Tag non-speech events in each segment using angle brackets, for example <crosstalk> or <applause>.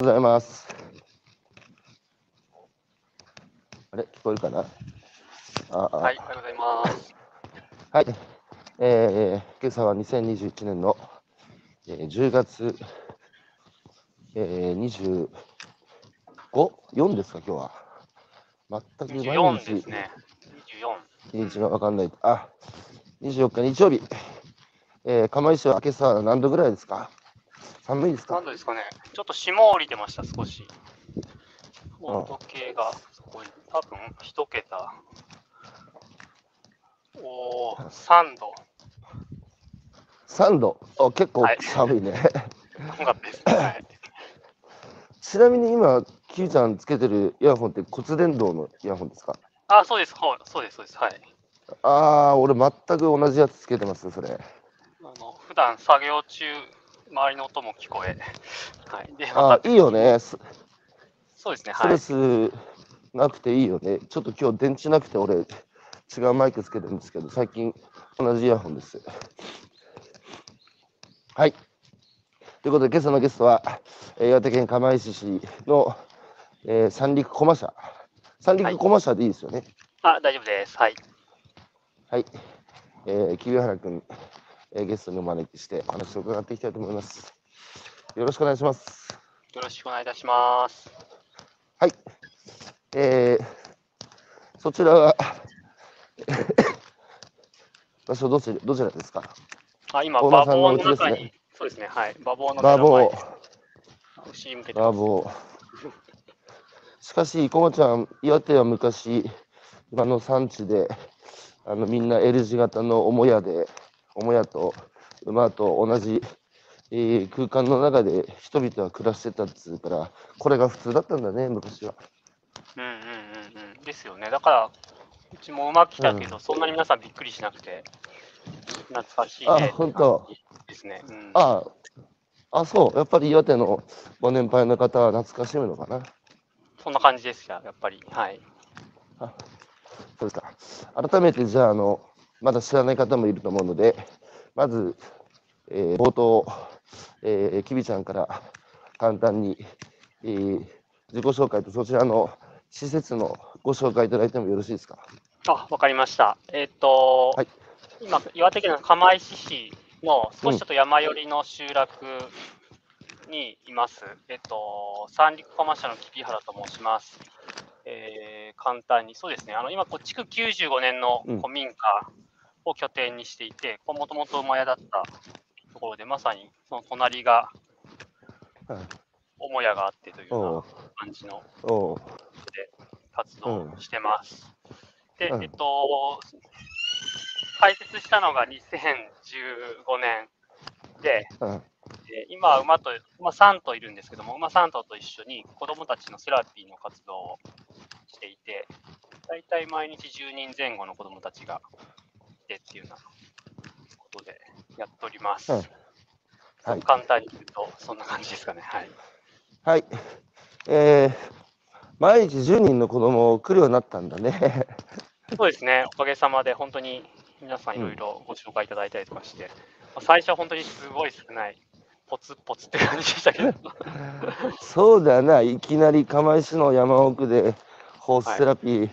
ございます。あれ？聞こえるかな？ああはい、おはようございます。はい。えー、今朝は2021年の、えー、10月、えー、25、4ですか、今日は。全く毎24日ですね。24。日が分かんない。あ、24日日曜日。えー、釜石は今朝何度ぐらいですか？寒いですか？何度ですかね。ちょっと霜降りてました、少し。温度計が、そこに、多分一桁。おー、3度。?3 度？あ結構はい寒いね。寒かったですね。はい。ちなみに今、キューちゃんつけてるイヤホンって骨伝導のイヤホンですか？あ、そうです、そうです、そうです。はい。ああ、俺全く同じやつつけてますよ、それ。あの普段作業中、周りの音も聞こえ。はい。で、あいいよね。スそうですね、ストレはい。スなくていいよね。ちょっと今日電池なくて俺、違うマイクつけてるんですけど、最近同じイヤホンです。はい。ということで、今朝のゲストは、えー岩手県釜石市の、えー三陸駒社。三陸駒社でいいですよね。あ、大丈夫です。はい。はい。えー、木原君、えーゲストにお招きしてお話を伺っていきたいと思います。よろしくお願いします。よろしくお願いいたします。はい。えー、そちらは、<laughs> 場所どちらどちらですか？あ、今、大馬間さんの中に、ですねそうですね、はい。バーボー、牛に向けてます。バーボー。しかし、こまちゃん、岩手は昔、馬の産地で、あのみんな L 字型の母屋で、母屋と馬と同じ、えー空間の中で人々は暮らしてたっつうから、これが普通だったんだね、昔は。うんうんうんうん。ですよね。だから、うちも馬来たけど、そんなに皆さんびっくりしなくて、懐かしいあね。ほんとですね。うん、ああ、あ、そう、やっぱり岩手のご年配の方は懐かしむのかな。そんな感じですよ、やっぱり。はい。そうですか。改めて、じゃあ、あの、まだ知らない方もいると思うので、まず、えー冒頭、えー、きびちゃんから簡単に、えー自己紹介とそちらの施設のご紹介いただいてもよろしいですか？あ、わかりました。えっ、と、はい今、岩手県の釜石市の少しちょっと山寄りの集落にいます。えっ、と、三陸釜社の木原と申します。えー簡単に、そうですね、あの今こう、築95年のうん古民家を拠点にしていて、もともと馬屋だったところで、まさにその隣がはい母屋があってというような感じので活動うんしてます。で、うん。えっと、開設したのが2015年で、うん。えー今は馬と、馬3頭いるんですけども、馬3頭と一緒に子供たちのセラピーの活動をしていて、大体毎日10人前後の子供たちがいてっていうようなことでやっております。うんはい簡単に言うと、そんな感じですかね。はい。はい。えー毎日10人の子供を来るようになったんだね。そうですね、おかげさまで本当に皆さんいろいろご紹介いただいたりとかして、まあ最初は本当にすごい少ない、ポツポツって感じでしたけど、そうだな、いきなり釜石の山奥でホースセラピー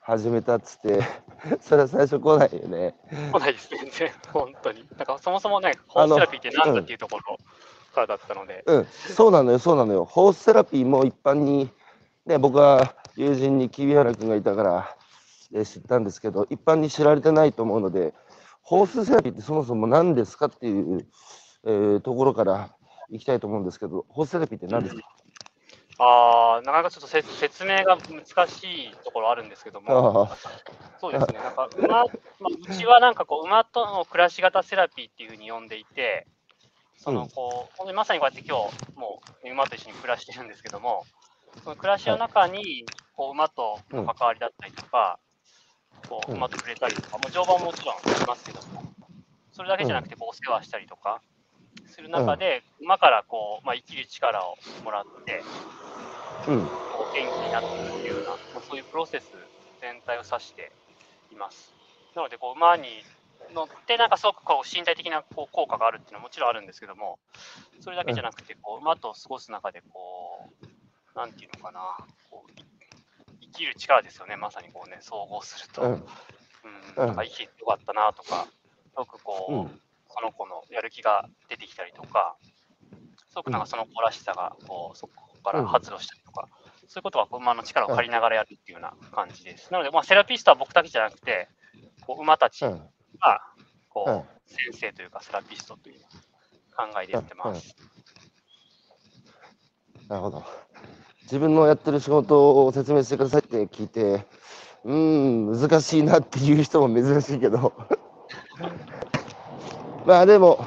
始めたっつって、<laughs> それは最初来ないよね。来ないです、全然、本当に。なんかそもそもね、<laughs> ホースセラピーって何だっていうところからだったので、うん、そうなのよ、そうなのよ。ホースセラピーも一般に、ね、僕は友人に木原君がいたから、えー知ったんですけど、一般に知られてないと思うので、ホースセラピーってそもそも何ですかっていう、えーところからいきたいと思うんですけど、ホースセラピーって何ですか、あーなかなかちょっとせ説明が難しいところあるんですけども、あそうですね、なんか馬、まあ、うちはなんかこう、馬との暮らし型セラピーっていうふうに呼んでいて、そのこう、本当にまさにこうやって今日、もう馬と一緒に暮らしてるんですけども、その暮らしの中に、こう馬との関わりだったりとか、こううん。馬と触れたりとか、もう乗馬ももちろんありますけども、それだけじゃなくて、こうお世話したりとかする中で、馬からこう、まあ、生きる力をもらって、あうん、こう元気になっていくっていうような、まあ、そういうプロセス全体を指しています。なので、こう馬にのって、なんかすごくこう身体的なこう効果があるっていうのはもちろんあるんですけども、それだけじゃなくて、こう馬と過ごす中で、こう、なんていうのかな、こう生きる力ですよね、まさにこうね、総合すると。うん。うん、なんか生きてよかったなとか、すごくこう、うん。その子のやる気が出てきたりとか、すごくなんかその子らしさがこうそこから発露したりとか、そういうことは馬の力を借りながらやるっていうような感じです。なので、まあ、セラピストは僕だけじゃなくて、こう馬たちがうん。こう、うん先生というかセラピストという考えでやってます。なるほど。自分のやってる仕事を説明してくださいって聞いて、うーん、難しいなっていう人も珍しいけど。まあでも、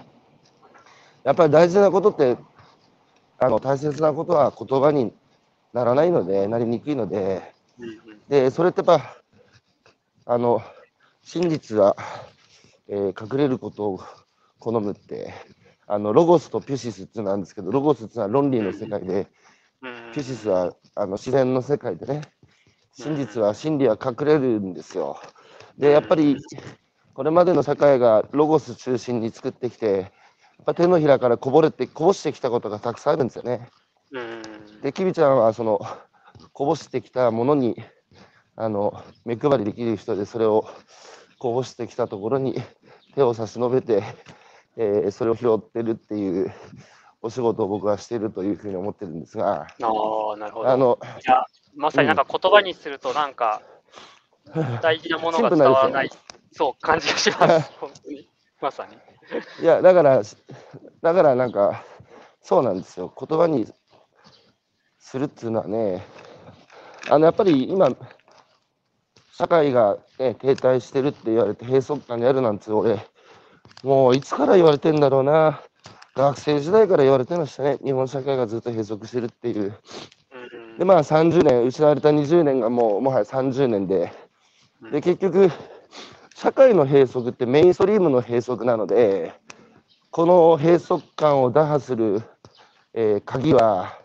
<coughs> やっぱり大事なことって、あの大切なことは言葉にならないので、なりにくいので、で、それってやっぱ、あの、真実は、えー隠れることを好むって、あの、ロゴスとピュシスってなんですけど、ロゴスっていうのは論理の世界で、ピュシスはあの自然の世界でね、真実は真理は隠れるんですよ。で、やっぱり、これまでの社会がロゴス中心に作ってきて、やっぱ手のひらからこぼれて、こぼしてきたことがたくさんあるんですよね。うん。で、きびちゃんはその、こぼしてきたものに、あの、目配りできる人で、それをこぼしてきたところに手を差し伸べて、えーそれを拾ってるっていうお仕事を僕はしているというふうに思ってるんですが、ああ、なるほど。あの、いや、まさになんか言葉にすると、なんか、大事なものが伝わらない、そう、感じがします。<laughs> 本当に。まさに。いや、だから、だからなんか、そうなんですよ。言葉にするっていうのはね、あの、やっぱり今、社会が、ね、停滞してるって言われて閉塞感にあるなんて、俺、もういつから言われてんだろうな。学生時代から言われてましたね。日本社会がずっと閉塞してるっていう。うんで、まあ30年、失われた20年がもう、もはや30年で、で、結局、社会の閉塞ってメインストリームの閉塞なので、この閉塞感を打破する、えー鍵は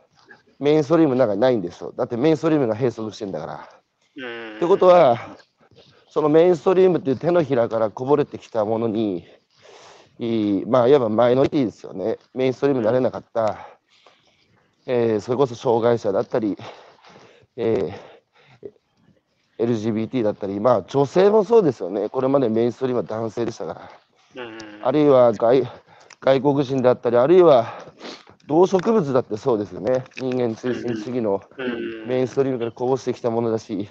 メインストリームの中にないんですよ。だってメインストリームが閉塞してんだから。うんってことは、そのメインストリームっていう手のひらからこぼれてきたものに、いいまあ、いわばマイノリティですよね。メインストリームになれなかった、えーそれこそ障害者だったり、えー LGBT だったり、まあ女性もそうですよね。これまでメインストリームは男性でしたから。うんあるいは外外国人だったり、あるいは動植物だってそうですよね。人間中心主義のうんメインストリームからこぼしてきたものだし、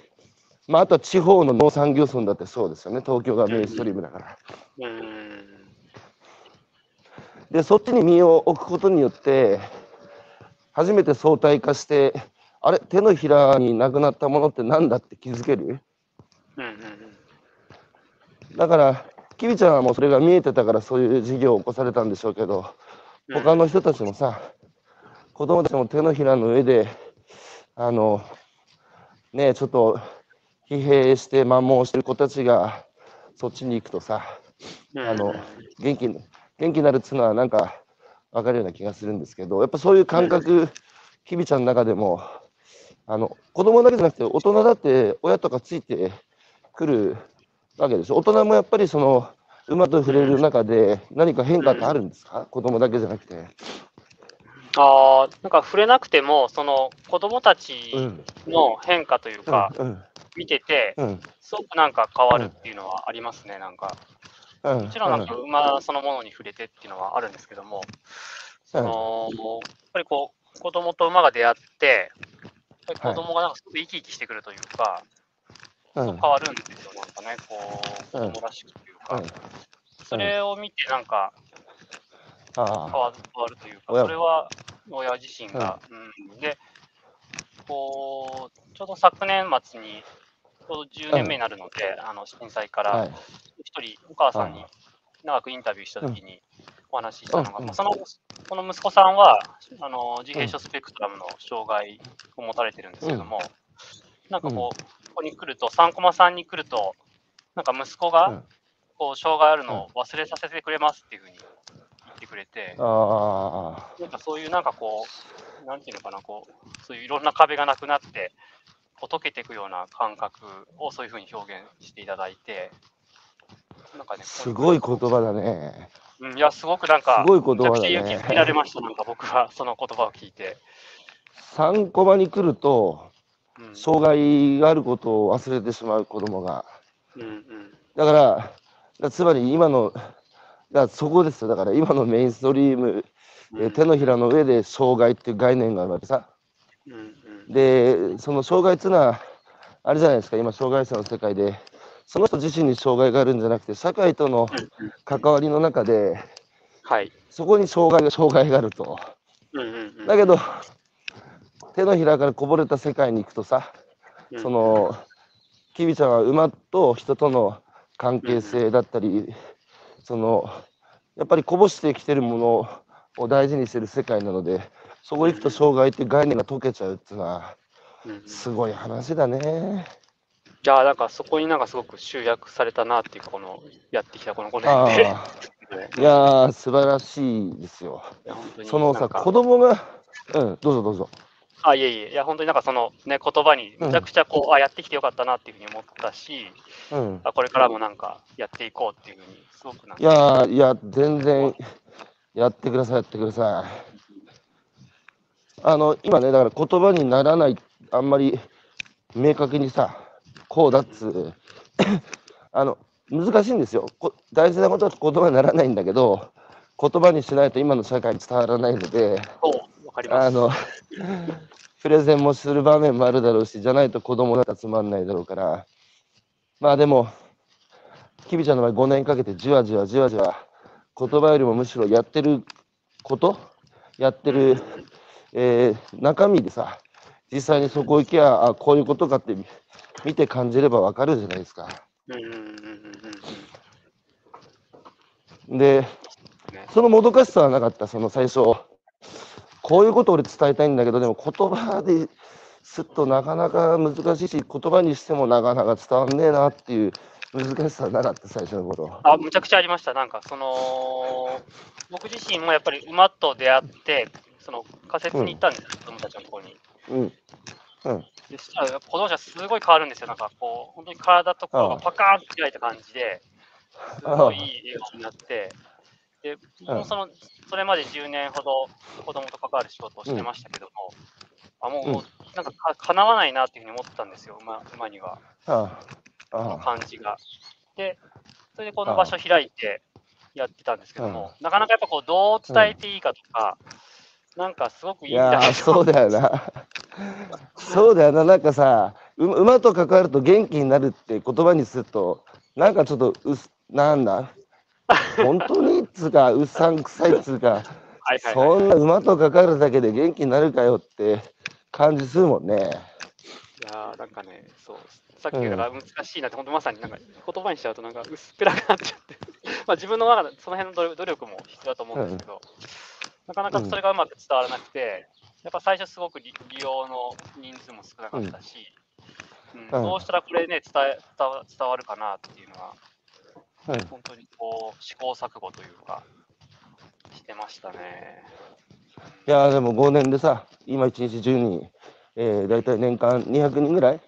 まあ、あとは地方の農産業村だってそうですよね。東京がメインストリームだから。うんで、そっちに身を置くことによって、初めて相対化して、あれ、手のひらになくなったものって何だって気づける？うんうんだから、きびちゃんはもうそれが見えてたからそういう事業を起こされたんでしょうけど、他の人たちもさ、子供たちも手のひらの上で、あの、ねえちょっと疲弊して摩耗してる子たちがそっちに行くとさ、あの元気に元気になるっていうのはなんか分かるような気がするんですけど、やっぱそういう感覚、きびちゃんの中でも、あの子供だけじゃなくて大人だって親とかついてくるわけでしょ。大人もやっぱりその馬と触れる中で何か変化ってあるんですか、子供だけじゃなくて。ああ、なんか触れなくても、その子供たちうんの変化というか、うん見てて、うんすごくなんか変わるっていうのはありますね、なんか。うんもちろんなんか馬そのものに触れてっていうのはあるんですけども、そのやっぱりこう、子供と馬が出会って、子供がなんかすごく生き生きしてくるというか、うん。変わるんですよ、なんかね、こう、うん。子供らしくというか、うん。それを見てなんかあ変わるというか、親それは親自身が、うん、で、こう、ちょうど昨年末に、ちょうど10年目になるので、あの震災から、一人お母さんにはい。長くインタビューしたときにお話ししたのが、そのこの息子さんはあの自閉症スペクトラムの障害を持たれてるんですけども、なんかこう、ここに来ると、3コマさんに来ると、なんか息子うん。がこう障害あるのを忘れさせてくれますっていうふうに言ってくれて、あなんかそういうなんかこう、なんていうのかな、こう、そういういろんな壁がなくなって、こう溶けていくような感覚をそういうふうに表現していただいて、なんかね、すごい言葉だね。うん、いや、すごくなんか、すごい言葉だね勇気づけられました、なんか僕は、その言葉を聞いて。3コマに来ると、うん、障害があることを忘れてしまう子供が。うんうん。だから、つまり今の、だそこですよ。だから今のメインストリーム、えー手のひらの上で障害っていう概念があるわけさ。うんうん。で、その障害っていうのは、あれじゃないですか、今、障害者の世界で、その人自身に障害があるんじゃなくて、社会との関わりの中で、はい。そこに障害が障害があると。うんうんうん。だけど、手のひらからこぼれた世界に行くとさ、うんそ、の、キビちゃんは馬と人との関係性だったり、その、やっぱりこぼしてきてるものを大事にしてる世界なので、そこ行くと障害っていう概念が解けちゃうっていうのは、すごい話だね。じゃあ、なんかそこになんかすごく集約されたなっていうか、この、やってきたこの5あ年で。あ、<laughs> いやー、素晴らしいですよ。そのさ、子供が、うん、どうぞどうぞ。あ、いえいえ、いや、本当になんかそのね、言葉にめちゃくちゃこう、あ、やってきてよかったなっていうふうに思ったし、うん。あこれからもなんかやっていこうっていうふうに、すごくなんいか、やー、いや、全然、やってください、やってください。あの、今ね、だから言葉にならない、あんまり明確にさ、こうだっつう、<coughs> あの、難しいんですよ。こ大事なことは言葉にならないんだけど、言葉にしないと今の社会に伝わらないので。あの、<laughs> プレゼンもする場面もあるだろうし、じゃないと子供だったらつまんないだろうから、まあでも、きびちゃんの場合5年かけてじわじわじわじわ、言葉よりもむしろやってること、やってる、えー中身でさ、実際にそこ行きゃ、あ、こういうことかって見て感じればわかるじゃないですか。うんうんうんうんうんで、ねそのもどかしさはなかった、その最初。こういうことを俺伝えたいんだけど、でも言葉ですっとなかなか難しいし、言葉にしてもなかなか伝わんねえなっていう難しさはなかった、最初の頃。あ、むちゃくちゃありました。なんか、その、僕自身もやっぱり馬と出会って、その仮説に行ったんですよ、子供たちのところに。うん。うん。でそしたら、子供たちはすごい変わるんですよ。なんか、こう、本当に体とかがパカーンって開いた感じで、すごいいい笑顔になって、で、僕もその、それまで10年ほど子供と関わる仕事をしてましたけども、あ、もう、うんなんかか、かなわないなっていうふうに思ってたんですよ、馬馬には。あの。感じが。で、それでこの場所開いてやってたんですけども、なかなかやっぱこう、どう伝えていいかとか、なんかすごくいいんだけど、そうだよな。そうだよな。なんかさ、う馬と関わると元気になるって言葉にすると、なんかちょっとうす、なんだ？本当にっつうか、うさんくさいっつうか、そんな馬と関わるだけで元気になるかよって感じするもんね。いやーなんかね、そう、さっきだから難しいなって、本当まさになんか言葉にしちゃうとなんか薄っぺらくなっちゃって、まあ自分の中でその辺の努力努力も必要だと思うんですけど、なかなかそれがうまく伝わらなくて、やっぱ最初すごく利利用の人数も少なかったし、うんうんどうしたらこれね伝え伝わ伝わるかなっていうのは、はい。本当にこう試行錯誤というか、してましたね。いやーでも5年でさ、今1日10人、えー、大体年間200人ぐらい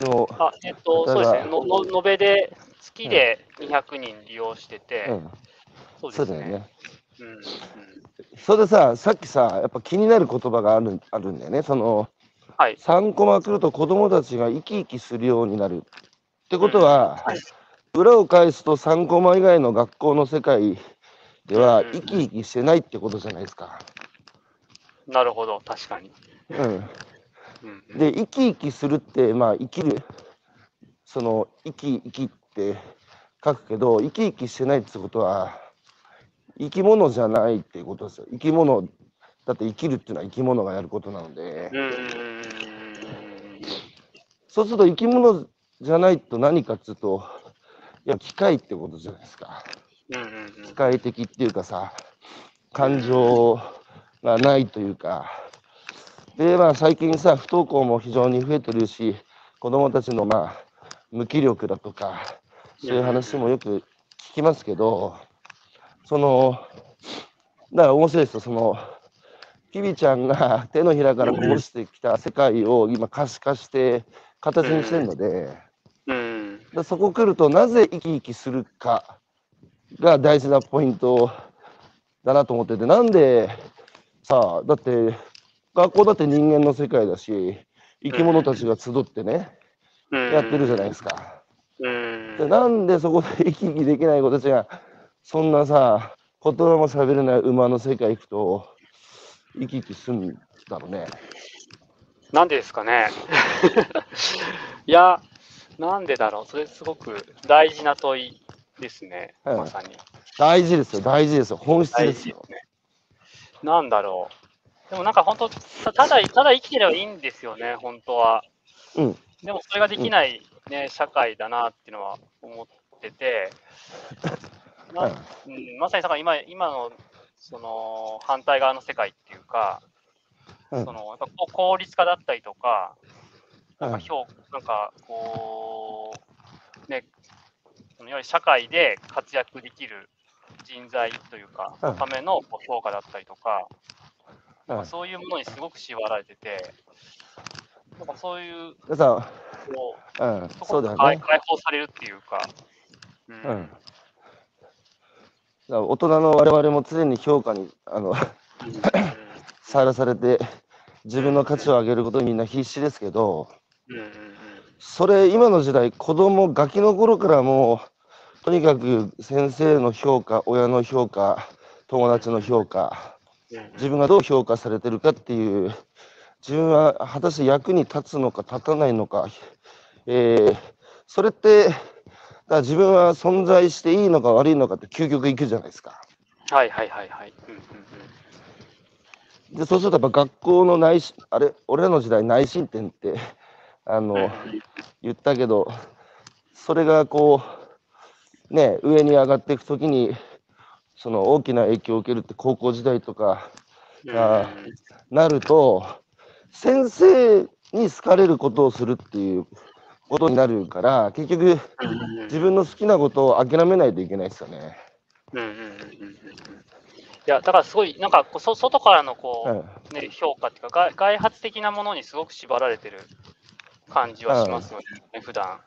の、あ、えっと、そうですね、のの延べで月で200人利用してて、うん、そうですね。ね。うんうんそれでさ、さっきさ、やっぱ気になる言葉があるあるんだよね。そのはい。3コマ来ると子供たちが生き生きするようになる。ってことは、はい裏を返すと3コマ以外の学校の世界ではうん生き生きしてないってことじゃないですか。なるほど、確かに。うん、うんうんで、生き生きするって、まあ生きる、その生き生きって書くけど、生き生きしてないってことは、生き物じゃないっていうことですよ。生き物、だって生きるっていうのは生き物がやることなので。そうすると生き物じゃないと何かっていうと、いや、機械ってことじゃないですか。機械的っていうかさ、感情がないというか。で、まあ最近さ、不登校も非常に増えてるし、子供たちのまあ、無気力だとか、そういう話もよく聞きますけど、その、だから面白いですよ、その、キビちゃんが <laughs> 手のひらからこぼしてきた世界を今可視化して形にしてるので、うん。でそこ来ると、なぜ生き生きするかが大事なポイントだなと思ってて、なんでさあ、だって、学校だって人間の世界だし、生き物たちが集ってね、やってるじゃないですか。うん。でなんでそこで生き生きできない子たちが、そんなさ、言葉も喋れない馬の世界行くと、生き生きするんだろうね。なんでですかね。<laughs> いや、なんでだろう。それすごく大事な問いですね。うんまさに。大事ですよ、大事ですよ、本質大ですよ。ね。なんだろう。でもなんか本当、たただ、ただ生きてればいいんですよね、本当は。うん。でもそれができない、ね社会だなっていうのは思ってて、<laughs> なうん、まさにだから今今のその反対側の世界っていうか、うんそのやっぱ効率化だったりとか、うんなんか評なんかこう、ね、そのいわゆる社会で活躍できる人材というか、うんためのこう評価だったりとか、うんそういうものにすごく縛られてて、なんかそういう、でさ、こうんう、、そうだよね。解解放されるっていうか、うん。うん。大人の我々も常に評価にあのさらされて、自分の価値を上げることにみんな必死ですけど、それ、今の時代、子供、ガキの頃からもう、とにかく先生の評価、親の評価、友達の評価、うん自分がどう評価されてるかっていう、自分は果たして役に立つのか立たないのか、えーそれって、だから自分は存在していいのか悪いのかって究極いくじゃないですか。はいはいはいはい。うんうんでそうするとやっぱ学校の内申あれ俺らの時代内申点って <laughs> あの、うん言ったけどそれがこうね上に上がっていくときにその大きな影響を受けるって高校時代とかうんあなると先生に好かれることをするっていうことになるから結局うんうん自分の好きなことを諦めないといけないですよね。うんうんうんうんうん。いや、だからすごい、なんかこうそ外からのこうんう、ね、評価っていうか、外外発的なものにすごく縛られてる感じはしますよね、普段。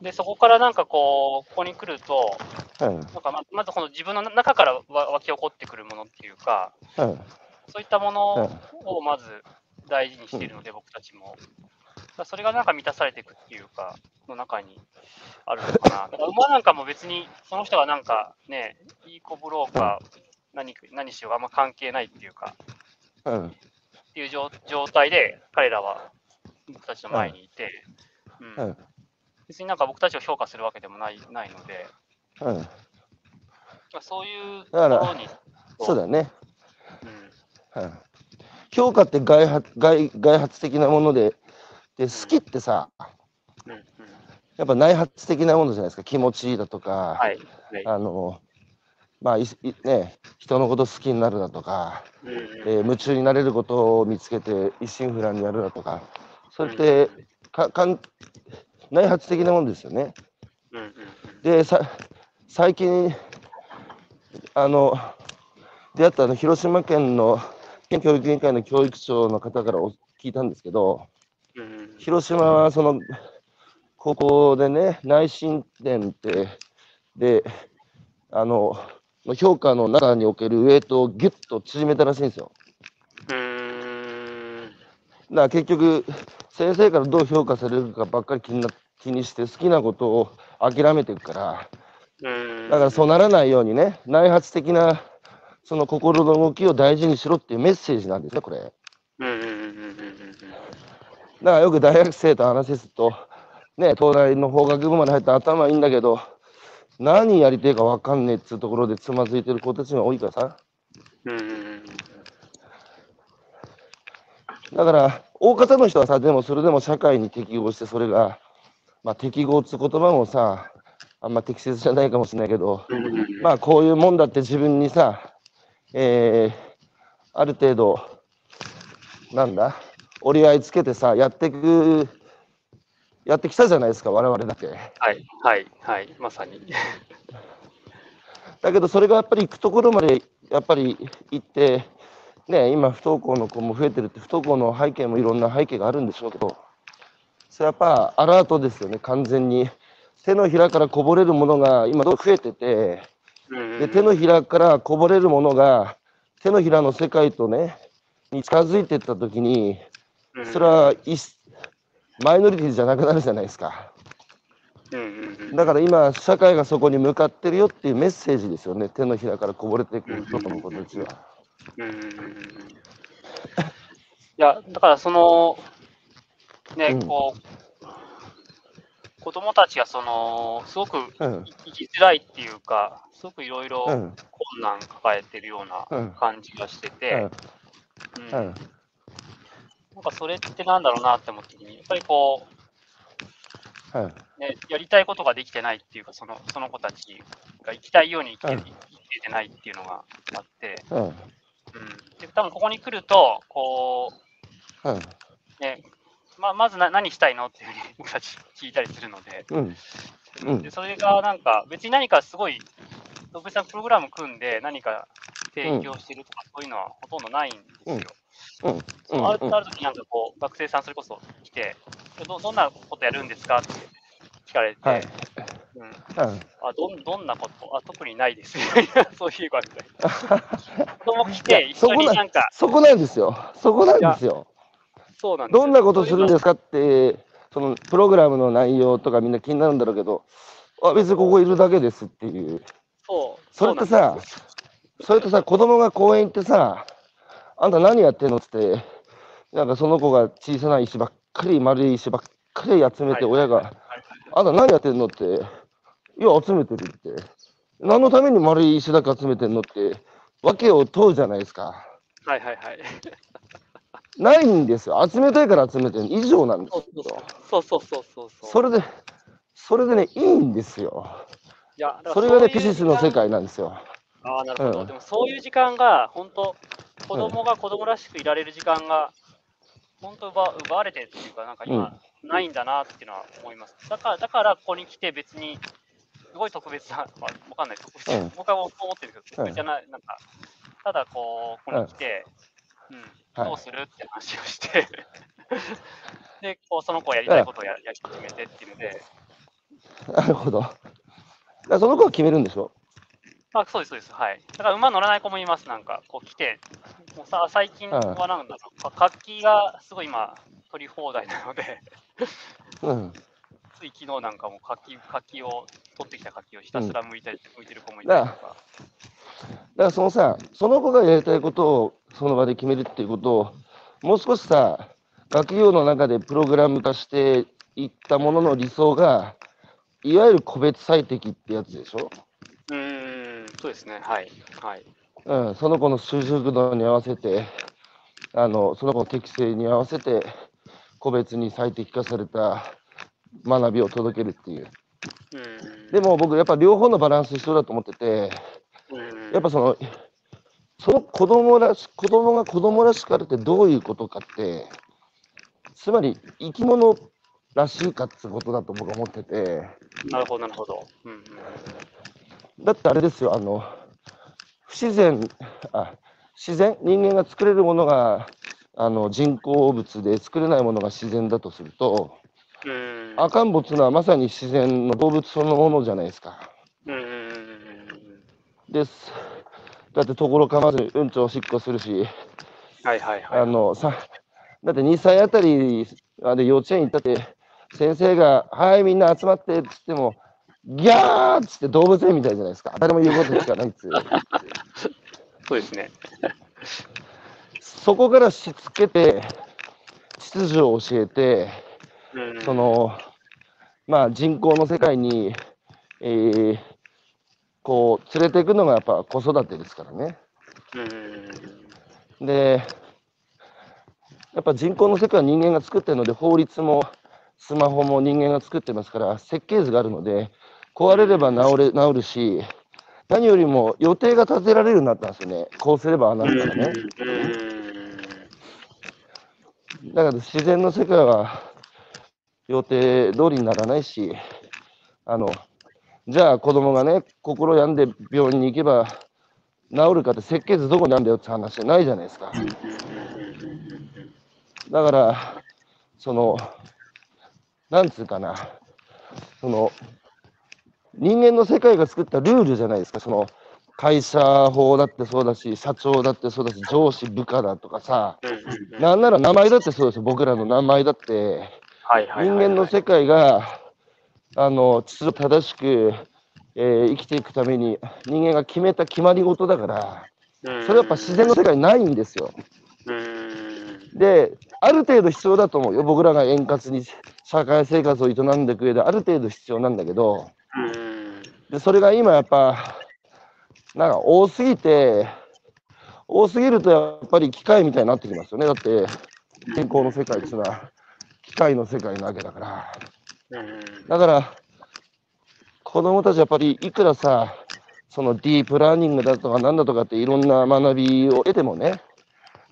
で、そこからなんかこう、ここに来ると、うんなんかままずこの自分の中からわ湧き起こってくるものっていうか、うんそういったものをまず大事にしているので、僕たちも。それがなんか満たされていくっていうか、の中にあるのかな。だから馬なんかも別に、その人がなんかね、いい子ぶろうか、何か何しようがあんま関係ないっていうか、うん。っていう状状態で彼らは僕たちの前にいて、うん。うん。別になんか僕たちを評価するわけでもないないので、うん。まあそういうところに、そうだよね。うん。うん。評価って外発外外発的なものでで好きってさうんうん、やっぱ内発的なものじゃないですか。気持ちいいだとか、はい。はい。あのまあいいね人のこと好きになるだとか、うんうん。えー夢中になれることを見つけて一心不乱にやるだとかそれってかかん内発的なものですよね。うんうん。でさ最近あの出会ったあの広島県の県教育委員会の教育長の方からお聞いたんですけど広島はその高校でね内申点ってであのの評価の中におけるウェイトをギュッと縮めたらしいんですよ。うーんだから結局先生からどう評価されるかばっかり気にな気にして好きなことを諦めていくからうんだからそうならないようにね内発的なその心の動きを大事にしろっていうメッセージなんですねこれ。だかうんうんうんうんうんうんらよく大学生と話すとね東大の法学部まで入ったら頭いいんだけど何やりてえか分かんねえっつうところでつまずいてる子たちが多いからさ。うんだから大方の人はさでもそれでも社会に適合してそれがまあ適合っつう言葉もさあんま適切じゃないかもしれないけどまあこういうもんだって自分にさえーある程度なんだ折り合いつけてさやってくやってきたじゃないですか我々だってはいはいはいまさに。だけどそれがやっぱり行くところまでやっぱり行ってね今不登校の子も増えてるって不登校の背景もいろんな背景があるんでしょうけどそれやっぱアラートですよね完全に。手のひらからこぼれるものが今どんどん増えてて、うんで手のひらからこぼれるものが手のひらの世界とね、に近づいていったときに、うんそれはいマイノリティじゃなくなるじゃないですか。だから今、社会がそこに向かってるよっていうメッセージですよね、手のひらからこぼれてくる人の子たちは。いや、だからその、ね、うん。こう、子供たちがその、すごくうん、生きづらいっていうか、すごくいろいろ困うん、難抱えてるようなうん。感じがしてうて、ん、うん。うん、なんかそれってなんだろうなって思った時に、やっぱりこうん、う、ね、やりたいことができてないっていうか、そのその子たちが生きたいように生きて,、うん生きてないっていうのがあって、うん、うん、で多分ここに来ると、こう、うん、ね、ままずな何したいのっていうふうに <laughs> 僕たち聞いたりするので、うん、うん。でそれがなんか、別に何かすごい、特別なプログラム組んで何か提供してるとか、そういうのはほとんどないんですよ。うん、あるある時なんかこう、学生さんそれこそ来て、でどどんなことやるんですかって聞かれて、はい、うん、うん、あどんどんなこと？あ特にないです。<laughs> そういうかみたいな。<laughs> 子供来て、一緒になんか、そこなんですよ、そこなんですよ。そうなんですよどんなことするんですかかって、そのプログラムの内容とかみんな気になるんだろうけど、あ別にここいるだけですっていう。そう。それってさそれとさ、子供が公園行ってさ、あんた何やってんのっつって、なんかその子が小さな石ばっかり、丸い石ばっかり集めて、親が、あんた何やってんのって、いや、集めてるって。何のために丸い石だけ集めてんのって、訳を問うじゃないですか。はいはいはい。ないんですよ。集めたいから集めてる以上なんですそうよ。そうそうそうそうそう。それで、それでね、いいんですよ。いやそれがね、ピシスの世界なんですよ。ああ、なるほど。うん。でもそういう時間が、本当、子供が子供らしくいられる時間が、本当奪奪われてるっていうか、なんか今、ないんだなっていうのは思います。だから、だからここに来て別に、すごい特別な、まあ、わかんない、特別、うん。僕は思ってるけど、特別じゃない、なんか、ただこう、ここに来て、うん、はい。どうするって話をして、<laughs> で、こう、その子がやりたいことをややり始めてっていうので、なるほど。その子は決めるんでしょ？あそうです、そうです。はい。だから馬乗らない子もいます、なんか、こう来て、もうさ最近はなんだろう、か活気がすごい今、取り放題なので、うん。つい昨日なんかも活気活気を、取ってきた活気をひたすら向いたり、向いてる子もいたりとか。だからそのさ、その子がやりたいことをその場で決めるっていうことを、もう少しさ、学業の中でプログラム化していったものの理想が、いわゆる個別最適ってやつでしょ、そうですね、はい。はい。うん、その子の就職度に合わせて、あのその子の適性に合わせて、個別に最適化された学びを届けるっていう。うーん。でも僕、やっぱ両方のバランス必要だと思ってて、うーん、やっぱその、その子供らし、子供が子供らしくあるってどういうことかって、つまり生き物らしいかってことだと僕は思ってて、なるほど、なるほど。うんうん、だってあれですよ、あの、不自然、あ、自然、人間が作れるものが、あの、人工物で作れないものが自然だとすると、うーん。赤ん坊っていうのはまさに自然の動物そのものじゃないですか。です。だってところかまずにうんちおしっこするし、はいはいはい。あのさだって2歳あたりあで幼稚園行ったって、先生が、はい、みんな集まってっつっても、ギャーっつって動物園みたいじゃないですか。誰も言うこと聞かないっつう。<laughs> そうですね。そこからしつけて、秩序を教えて、うんそ、の、まあ人口の世界に、えーこう、連れていくのがやっぱ子育てですからね。で、やっぱ人口の世界は人間が作ってるので、法律もスマホも人間が作ってますから、設計図があるので、壊れれば治れ治るし、何よりも予定が立てられるようになったんですよね。こうすればああなるからね。だから自然の世界は予定通りにならないし、あの、じゃあ子供がね、心病んで病院に行けば治るかって設計図どこにあるんだよって話じゃないじゃないですか。だから、その、なんつうかな、その、人間の世界が作ったルールじゃないですか、その会社法だってそうだし、社長だってそうだし、上司、部下だとかさ、なんなら名前だってそうですよ、僕らの名前だって、人間の世界が、あの、秩序正しく、えー生きていくために、人間が決めた決まり事だから、それやっぱ自然の世界にないんですよ。で、ある程度必要だと思うよ。僕らが円滑に社会生活を営んでいく上である程度必要なんだけど、うーんでそれが今やっぱ、なんか多すぎて、多すぎるとやっぱり機械みたいになってきますよね。だって、健康の世界っていうのは機械の世界なわけだから。うんだから、子供たちやっぱりいくらさ、そのディープラーニングだとかなんだとかっていろんな学びを得てもね、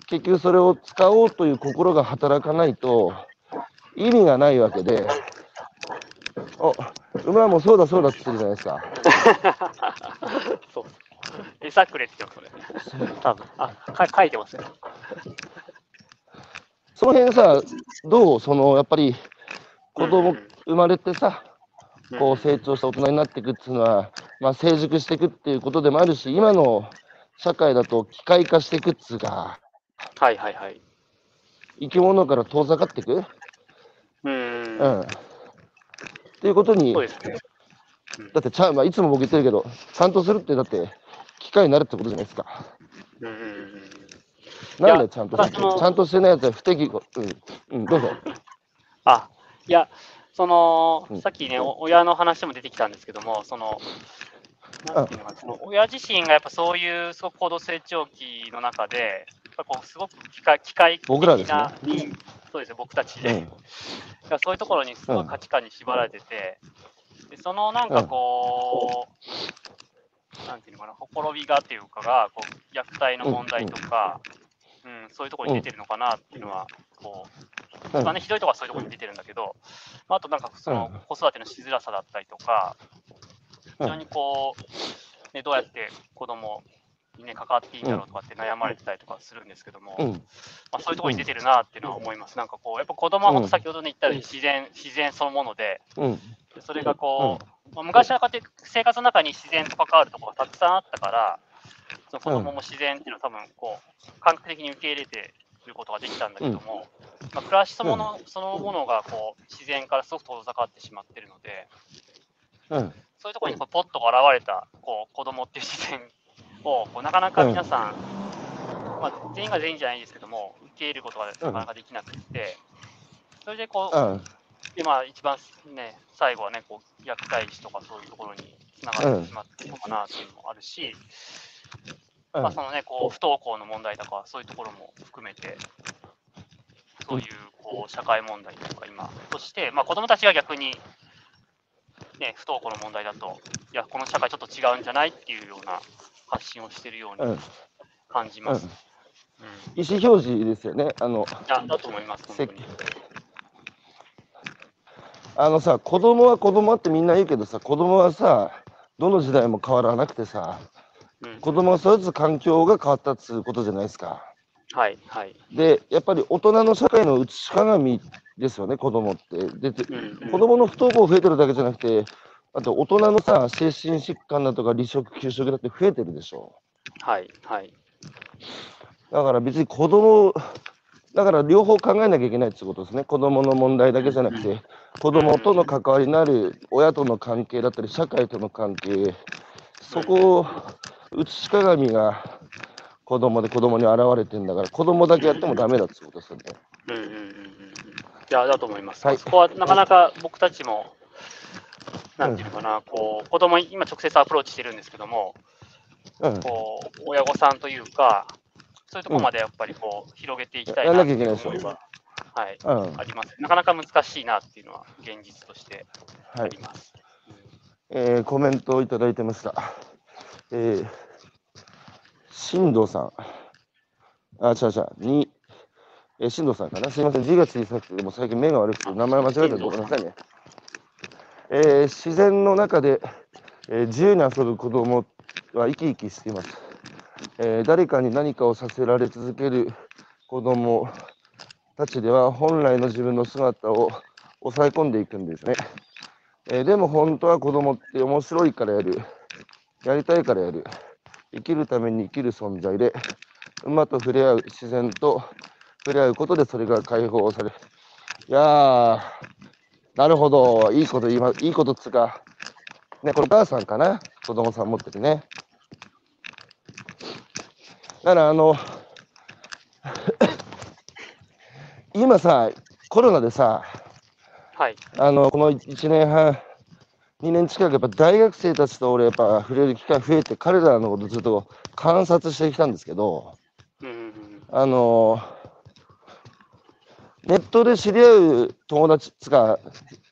結局それを使おうという心が働かないと意味がないわけで、お、馬もそうだそうだって言ってるじゃないですか。<laughs> そう。餌くれって言ってますそれ。多分あか書いてますね。その辺さ、どう？そのやっぱり子供うん生まれてさ、こうう成長した大人になっていくっていうのは、まあ、成熟していくっていうことでもあるし、今の社会だと機械化していくっつうか、はいはいはい。生き物から遠ざかっていく、うーん。うん、っていうことに、だそうですね。ってちゃん、まあ、いつも僕言ってるけど、ちゃんとするって、だって機械になるってことじゃないですか。うんなんでちゃんとするちゃんとしてないやつは不適合。うん、うん、どうぞ。<laughs> あ、いや、そのうん、さっきね、お親の話も出てきたんですけども、その、なんていうのかな、その親自身がやっぱそういうすごく高度成長期の中で、ぱこうすごく機械機械的僕らですね。な、人そうですね、僕たちで、うん、そういうところにすごい価値観に縛られてて、でそのなんかこう、なんていうのかな、ほころびがっていうかが、こう虐待の問題とか、うんそういうところに出てるのかなっていうのは、こう、うん一番ね、ひどいところはそういうところに出てるんだけど、まあ、あとなんかそのうん子育てのしづらさだったりとか、非常にこう、ね、どうやって子供にね、関わっていいんだろうとかって悩まれてたりとかするんですけども、うん、まあ、そういうところに出てるなっていうのは思います。なんかこう、やっぱ子供は本当先ほどね言ったように自然、自然そのもので、それがこう、まあ、昔はこうやって生活の中に自然と関わるところがたくさんあったから、その子供も自然っていうのを多分こう、感覚的に受け入れてることができたんだけども、まあ、暮らしそのものそのものがこう自然からすごく遠ざかってしまってるので、うん、そういうところにこうポッと現れたこう子供っていう自然をこうなかなか皆さん、まあ、全員が全員じゃないですけども、受け入れることがなかなかできなくて、それでこう、うん、でまあ、一番ね、最後はね、こう虐待死とかそういうところにつながってしまってるのかなっていうのもあるし、うん。まあ、そのね、こう不登校の問題とか、そういうところも含めて、そういうこう社会問題とか今、として、まあ、子どもたちが逆に、ね、不登校の問題だと、いや、この社会ちょっと違うんじゃないっていうような発信をしてるようにうん、感じます。うん意思表示ですよね。あの、だと思います、本当に。あのさ、子供は子供ってみんな言うけどさ、子供はさ、どの時代も変わらなくてさ、うん子供はそれぞれ環境が変わったっつうことじゃないですか。はい、はい。で、やっぱり大人の社会の内鏡ですよね、子供って。で、でうんうん子供の不登校増えてるだけじゃなくて、あと大人のさ、精神疾患だとか離職、休職だって増えてるでしょ。はい、はい。だから別に子供、だから両方考えなきゃいけないってことですね。子供の問題だけじゃなくて、子供との関わりのある親との関係だったり、社会との関係、そこを内し鏡が子供で子供に現れてんだから、子供だけやってもダメだってことですよね。うんうんうんうんうん。いや、だと思います。はいそこはなかなか僕たちも、なんていうのかな、こう、子供に今直接アプローチしてるんですけども、うん。こう、親御さんというか、そういうところまでやっぱりこう、広げていきたいやならなきゃいけないですよ思いは、はい、うん。あります。なかなか難しいなっていうのは現実としてはいあり。ます。えーコメントをいただいてました。えー、新藤さん。あ、違う違う。に、えー、新藤さんかな。すいません。字が小さくて、でも最近目が悪くて、名前間違えてごめんなさいね。えー自然の中で、えー自由に遊ぶ子供は生き生きしています。えー誰かに何かをさせられ続ける子供たちでは、本来の自分の姿を抑え込んでいくんですね。えでも本当は子供って面白いからやる。やりたいからやる。生きるために生きる存在で、馬と触れ合う、自然と触れ合うことでそれが解放され。いやー、なるほど。いいこと言いま、いいことっつうか、ね、これお母さんかな？子供さん持ってるね。だからあの、<coughs> 今さ、コロナでさ、はい。あの、この1年半、2年近く、やっぱ大学生たちと俺、やっぱ触れる機会増えて、彼らのことずっと観察してきたんですけど、うんうんうん。あの、ネットで知り合う友達つか、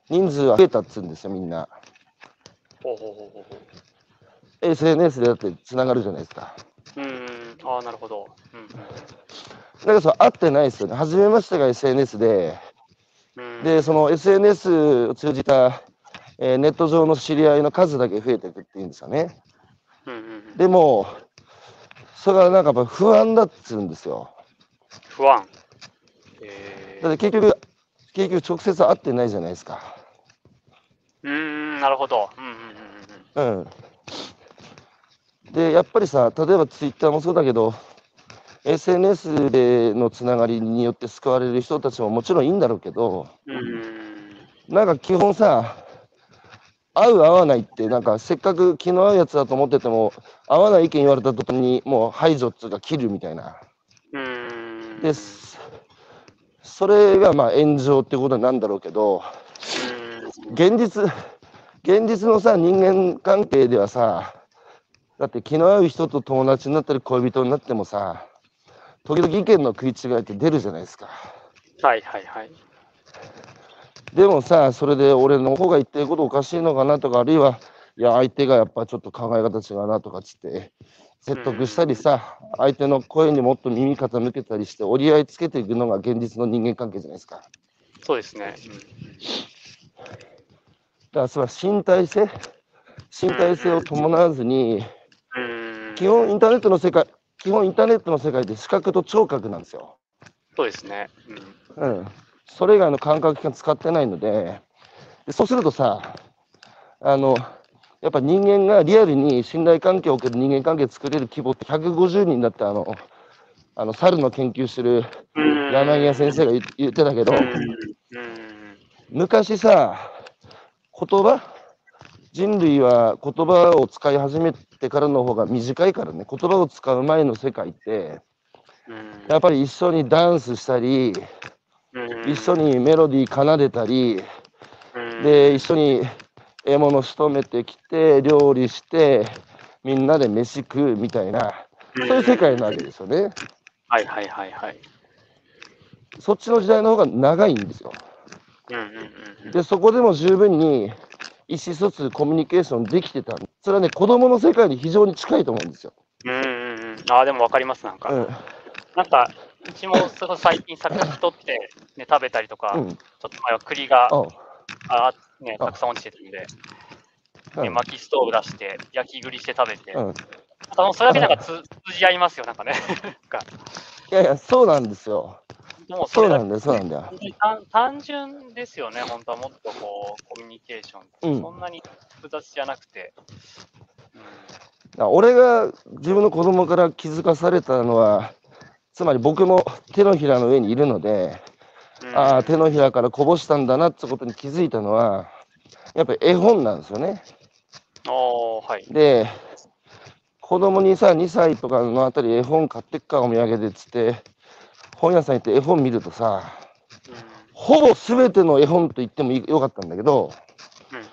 人数が増えたっつうんですよ、みんな。ほうほうほうほうほ SNS でだってつながるじゃないですか。う。うんうん。ああ、なるほど。うんだからそう、会ってないですよね。初めましてが SNS で、で、その SNS を通じた、えーネット上の知り合いの数だけ増えていくっていうんですよね。うんうんうん、でも、それがなんかやっぱ不安だっつうんですよ。不安。えだって結局、結局直接会ってないじゃないですか。ー、うーん、なるほど。うんうんうん。で、やっぱりさ、例えばツイッターもそうだけど、SNS でのつながりによって救われる人たちももちろんいいんだろうけど、うんうんなんか基本さ、合う合わないって、なんかせっかく気の合うやつだと思ってても、合わない意見言われた途端にもう排除っつうか切るみたいな。うん。です。それがまあ炎上ってことなんだろうけど、うん。現実、現実のさ、人間関係ではさ、だって気の合う人と友達になったり恋人になってもさ、時々意見の食い違いって出るじゃないですか。はいはいはい。でもさ、それで俺の方が言ってることおかしいのかなとか、あるいは、いや、相手がやっぱちょっと考え方違うなとかっつって、説得したりさ、相手の声にもっと耳傾けたりして、折り合いつけていくのが現実の人間関係じゃないですか。そうですね。だからそれは身体性身体性を伴わずに、基本インターネットの世界、基本インターネットの世界って視覚と聴覚なんですよ。そうですね。うん。うん。それ以外の感覚器官使ってないので、でそうするとさ、あの、やっぱ人間がリアルに信頼関係を受ける人間関係作れる規模って150人だってあの、あの猿の研究してるうん柳谷先生が言言ってたけど。昔さ、言葉人類は言葉を使い始めてからの方が短いからね、言葉を使う前の世界って、うん。やっぱり一緒にダンスしたり、うん一緒にメロディー奏でたり、うんで、一緒に獲物仕留めてきて、料理して、みんなで飯食うみたいな、そういう世界なわけですよね。はいはいはいはい。そっちの時代の方が長いんですよ。うんうんうんで、そこでも十分に意思疎通、コミュニケーションできてた。それはね、子供の世界に非常に近いと思うんですよ。うんうんうん。ああ、でも分かります、なんか。うん。なんか、うちもすごい最近、作品取って、ね、食べたりとか、うん。ちょっと前は栗がああ、ね、あたくさん落ちてたんで、ね、うん。薪ストーブ出して、焼き栗して食べて、うん。なんかもうそれだけなんかつ通じ合いますよ、なんかね。<laughs> いやいや、そうなんですよ。もうそうなんだよ、そうなんだよ。単単純ですよね、本当はもっとこう、コミュニケーションって、うんそんなに複雑じゃなくて。あ俺が自分の子供から気づかされたのは、つまり僕も手のひらの上にいるので、うんああ、手のひらからこぼしたんだなってことに気づいたのは、やっぱり絵本なんですよね。おーはい。で、子供にさ、2歳とかのあたり絵本買ってっか、お土産でっつって、本屋さん行って絵本見るとさ、うんほぼ全ての絵本と言ってもよかったんだけど、うんうん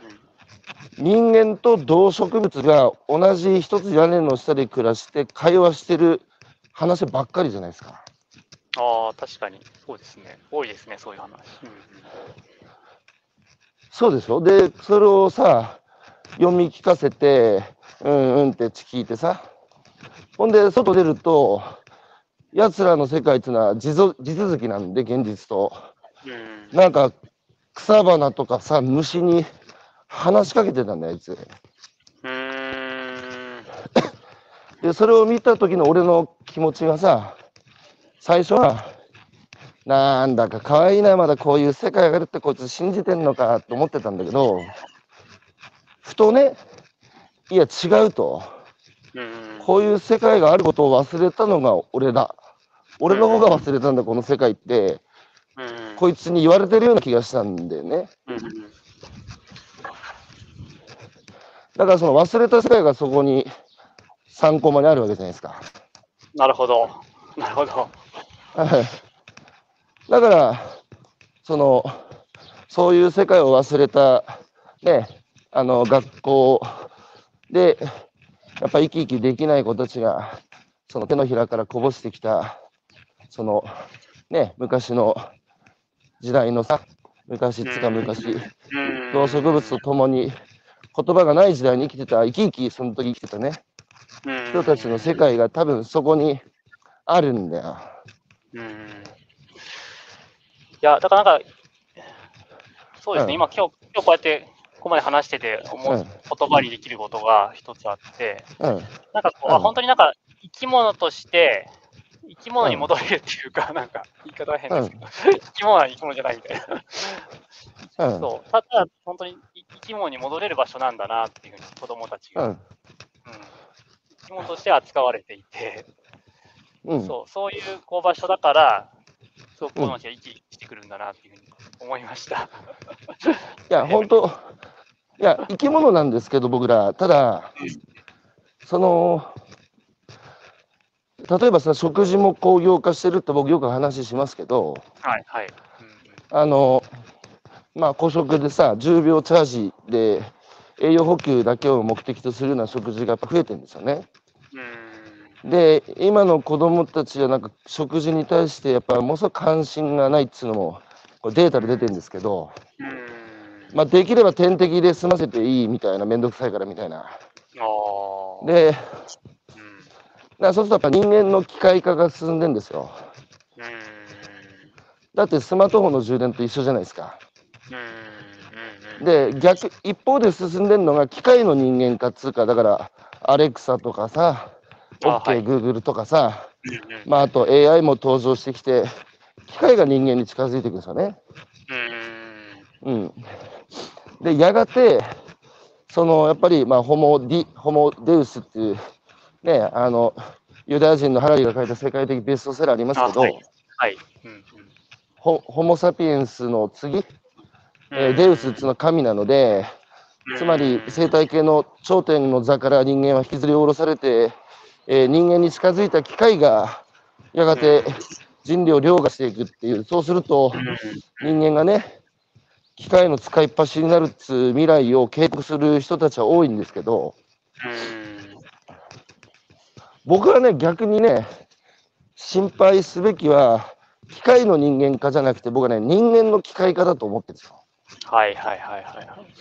人間と動植物が同じ一つ屋根の下で暮らして会話してる話ばっかりじゃないですか。ああ、確かに、そうですね。多いですね、そういう話。うんそうでしょ？で、それをさ、読み聞かせて、うんうんって聞いてさ、ほんで、外出ると、奴らの世界っていうのは地続きなんで、現実と。なんか、草花とかさ、虫に話しかけてたんだよ、あいつ。で、それを見た時の俺の気持ちがさ、最初は、なんだか可愛いな、まだこういう世界があるってこいつ信じてんのかと思ってたんだけど、ふとね、いや、違うと。うん。こういう世界があることを忘れたのが俺だ。俺の方が忘れたんだ、この世界って、うん。こいつに言われてるような気がしたんだよね。うん。だからその忘れた世界がそこに3コマにあるわけじゃないですか。なるほど。なるほど。<laughs> はいだから、その、そういう世界を忘れた、ね、あの、学校で、やっぱ生き生きできない子たちが、その手のひらからこぼしてきた、その、ね、昔の時代のさ、昔っつうか昔、うん。動植物と共に言葉がない時代に生きてた、生き生きその時生きてたね、うん人たちの世界が多分そこにあるんだよ。や、だからなんか、そうですね、うん今、今日、今日こうやって、ここまで話してて、思ううん言葉にできることが一つあって、うん。なんかこう、うんあ本当になんか、生き物として、生き物に戻れるっていうか、なんか、言い方は変ですけど、生き物は生き物じゃないみたいな。うん。そう、ただ、本当にい生き物に戻れる場所なんだなっていうふうに子供たちが、うんうん。生き物として扱われていて、うん。そうそういうこう場所だから、すごく子供たちが生き生きしてくるんだなっていうふうに思いました。いや、本当、いや、生き物なんですけど、僕ら、ただ、その、例えばさ、食事も工業化してるって僕よく話しますけど、はいはい。あの、まあ、個食でさ、10秒チャージで栄養補給だけを目的とするような食事がやっぱ増えてるんですよね。で、今の子供たちはなんか食事に対してやっぱものすごく関心がないっつうのも、これデータで出てるんですけど、うん。まあ、できれば点滴で済ませていいみたいな、めんどくさいからみたいな。で、そうするとやっぱ人間の機械化が進んでんですよ。うん。だってスマートフォンの充電と一緒じゃないですか。うん。で、逆、一方で進んでるのが機械の人間化っつうか、だから、アレクサとかさ、OK、Google とかさ。まあ、あと AI も登場してきて、機械が人間に近づいていくんですよね。うん。うん。で、やがて、その、やっぱり、まあ、ホモディ、ホモデウスっていう、ね、あの、ユダヤ人のハラリが書いた世界的ベストセラーありますけど、あはいはい。うん。ホホモ・サピエンスの次、うんえーデウスっていうのは神なので、つまり生態系の頂点の座から人間は引きずり下ろされて、えー人間に近づいた機械がやがて人類を凌駕していくっていう、そうすると人間がね、機械の使いっ走りになるっつう未来を警告する人たちは多いんですけど、うん。僕はね、逆にね、心配すべきは、機械の人間化じゃなくて、僕はね、人間の機械化だと思ってるんですよ。はいはいはいはい。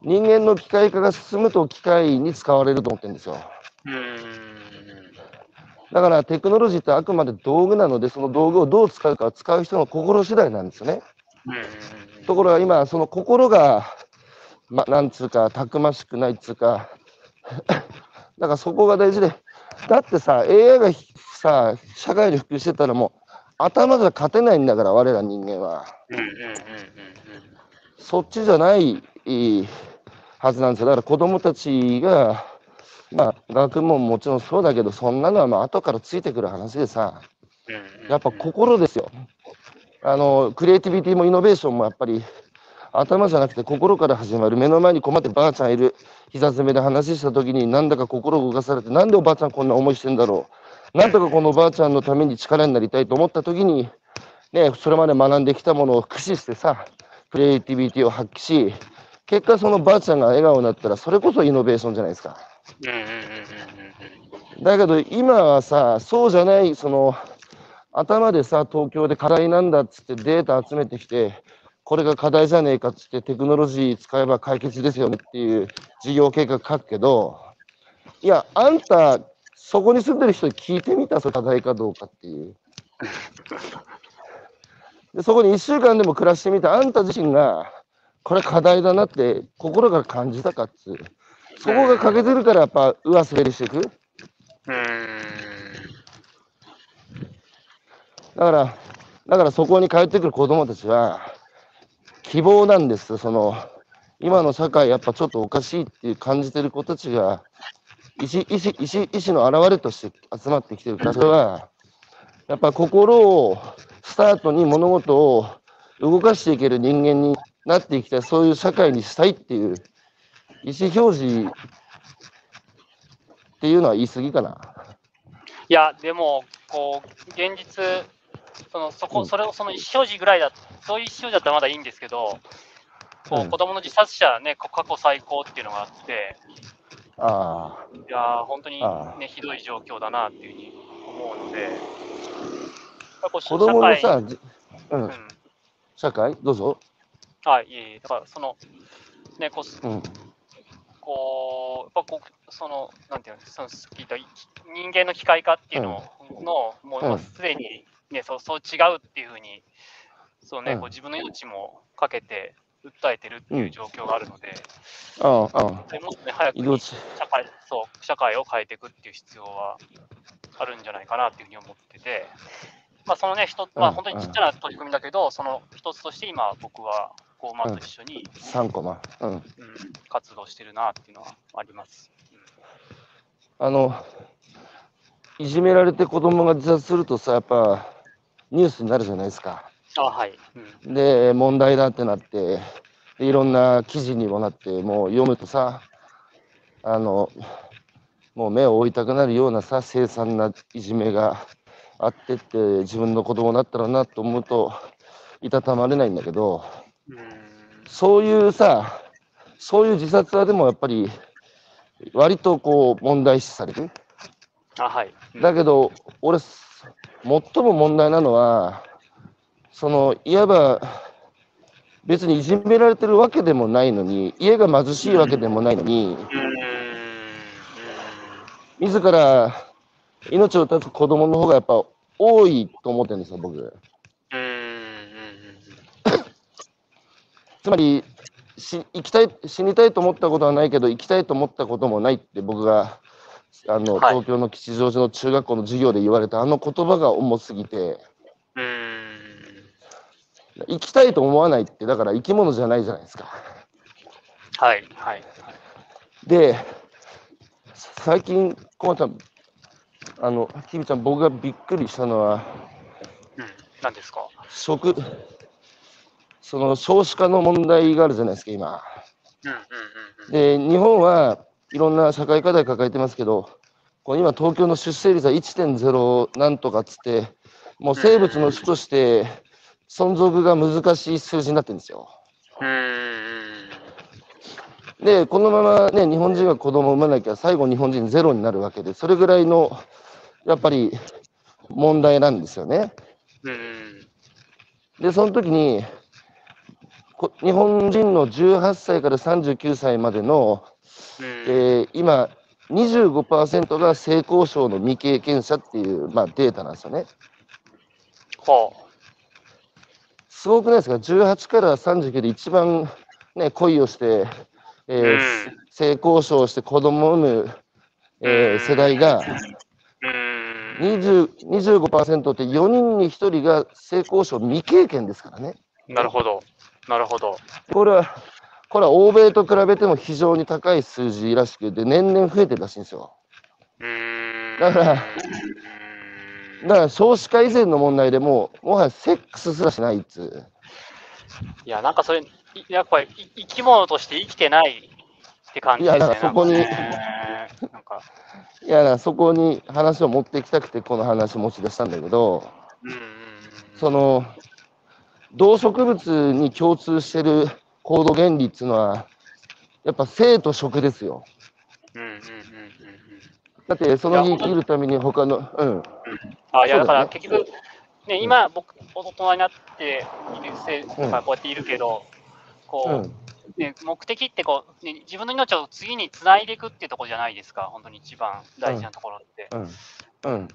人間の機械化が進むと機械に使われると思ってるんですよ。うん。だからテクノロジーってあくまで道具なので、その道具をどう使うかは使う人の心次第なんですよね。うん。ところが今、その心が、ま、なんつうか、たくましくないっつうか、<laughs> だからそこが大事で、だってさ、AI がさ、社会に普及してたらもう、頭じゃ勝てないんだから、我ら人間は。そっちじゃないはずなんですよ。だから子供たちが、まあ、学問ももちろんそうだけど、そんなのはまあ後からついてくる話でさ、うん。やっぱ心ですよ。あの、クリエイティビティもイノベーションもやっぱり、頭じゃなくて心から始まる。目の前に困ってばあちゃんいる。膝詰めで話した時になんだか心動かされて、なんでおばあちゃんこんな思いしてんだろう。なんとかこのおばあちゃんのために力になりたいと思った時に、ね、それまで学んできたものを駆使してさ、クリエイティビティを発揮し、結果そのばあちゃんが笑顔になったら、それこそイノベーションじゃないですか。だけど今はさ、そうじゃない、その、頭でさ、東京で課題なんだっつってデータ集めてきて、これが課題じゃねえかっつってテクノロジー使えば解決ですよねっていう事業計画書くけど、いや、あんた、そこに住んでる人に聞いてみた、それ課題かどうかっていう。でそこに1週間でも暮らしてみた、あんた自身が、これ課題だなって心から感じたかっつう。そこが欠けてるからやっぱ上滑りしていく。うん。だから、だからそこに帰ってくる子供たちは、希望なんです。その、今の社会、やっぱちょっとおかしいっていう感じてる子たちが、意思意思意思意思の表れとして集まってきてるから、それは、やっぱ心をスタートに物事を動かしていける人間になっていきたい、そういう社会にしたいっていう意思表示っていうのは言い過ぎかな。いや、でも、こう、現実、その、そこ、うん。それを、その意思表示ぐらいだ、そういう意思表示だったらまだいいんですけど、こう子供の自殺者ね、こ過去最高っていうのがあって、あいやー、本当にね、ひどい状況だなっていうふうに思うので、子供の社会さ、じう、うんん、社会？どうぞ。はい、いえいえ、だからその、ね、こう、うん。こう、やっぱこう、その、なんていうの、その聞いたい人間の機械化っていうのの、もううん。もうすでに、ね、そうそう違うっていうふうに、そうね、うん。こう自分の命もかけて訴えてるっていう状況があるので、ああ、ああ、もっとね、早く。社会そう社会を変えていくっていう必要はあるんじゃないかなっていうふうに思ってて、まあ、そのね、一つ、まあ、うん。本当にちっちゃな取り組みだけど、その一つとして今、僕は、こう、馬と一緒に、3コマ。うん。うん、活動してるなっていうのはあります。あの、いじめられて子供が自殺するとさ、やっぱニュースになるじゃないですか。あはい。うんで、問題だってなって、でいろんな記事にもなって、もう読むとさ、あの、もう目を追いたくなるようなさ、凄惨ないじめがあってって、自分の子供だったらなと思うと、いたたまれないんだけど、うんそういうさ、そういう自殺はでもやっぱり、割とこう問題視される。あはい。うんだけど、俺、最も問題なのは、そのいわば別にいじめられてるわけでもないのに、家が貧しいわけでもないのに、うん自ら命を絶つ子供の方がやっぱ多いと思ってるんですよ、僕。うんうんつまりし生きたい、死にたいと思ったことはないけど、生きたいと思ったこともないって僕があの、はい東京の吉祥寺の中学校の授業で言われたあの言葉が重すぎて、うん生きたいと思わないって、だから生き物じゃないじゃないですか。はいはい。で、最近、コマちゃん、あの、きみちゃん、僕がびっくりしたのは、うん。何ですか？食、その少子化の問題があるじゃないですか、今。で、日本はいろんな社会課題抱えてますけど、こう今、東京の出生率は1.0なんとかっつって、もう生物の種として存続が難しい数字になってるんですよ。で、このままね、日本人が子供を産まなきゃ、最後日本人ゼロになるわけで、それぐらいの、やっぱり問題なんですよね。うんで、その時に、こ日本人の18歳から39歳までの、うんえー今、25%が性交渉の未経験者っていう、まあ、データなんですよね。ほすごくないですか ?18 から39で一番、ね、恋をして、えーうん性交渉をして子供を産む、えー世代が、う。うん。20 25%って4人に1人が性交渉未経験ですからね。なるほど。なるほど。これは、これは欧米と比べても非常に高い数字らしくて、年々増えてるらしいんですよ。うん。だからうんだから少子化以前の問題でもう、もはやセックスすらしないっつう。いや、なんかそれ、いやっぱりい生き物として生きてないって感じですね。いやだからそこになんかいやな、そこに話を持っていきたくて、この話持ち出したんだけど、うんうんうん。その、動植物に共通してる行動原理っていうのは、やっぱ生と食ですよ。だって、その日生きるために他の、うん。あいや、だから結局、ね、今、僕、大人になっているせい、うんまあこうやっているけど、こう、うん。ね、目的ってこう、ね、自分の命を次につないでいくっていうところじゃないですか、本当に一番大事なところって。うん。うん。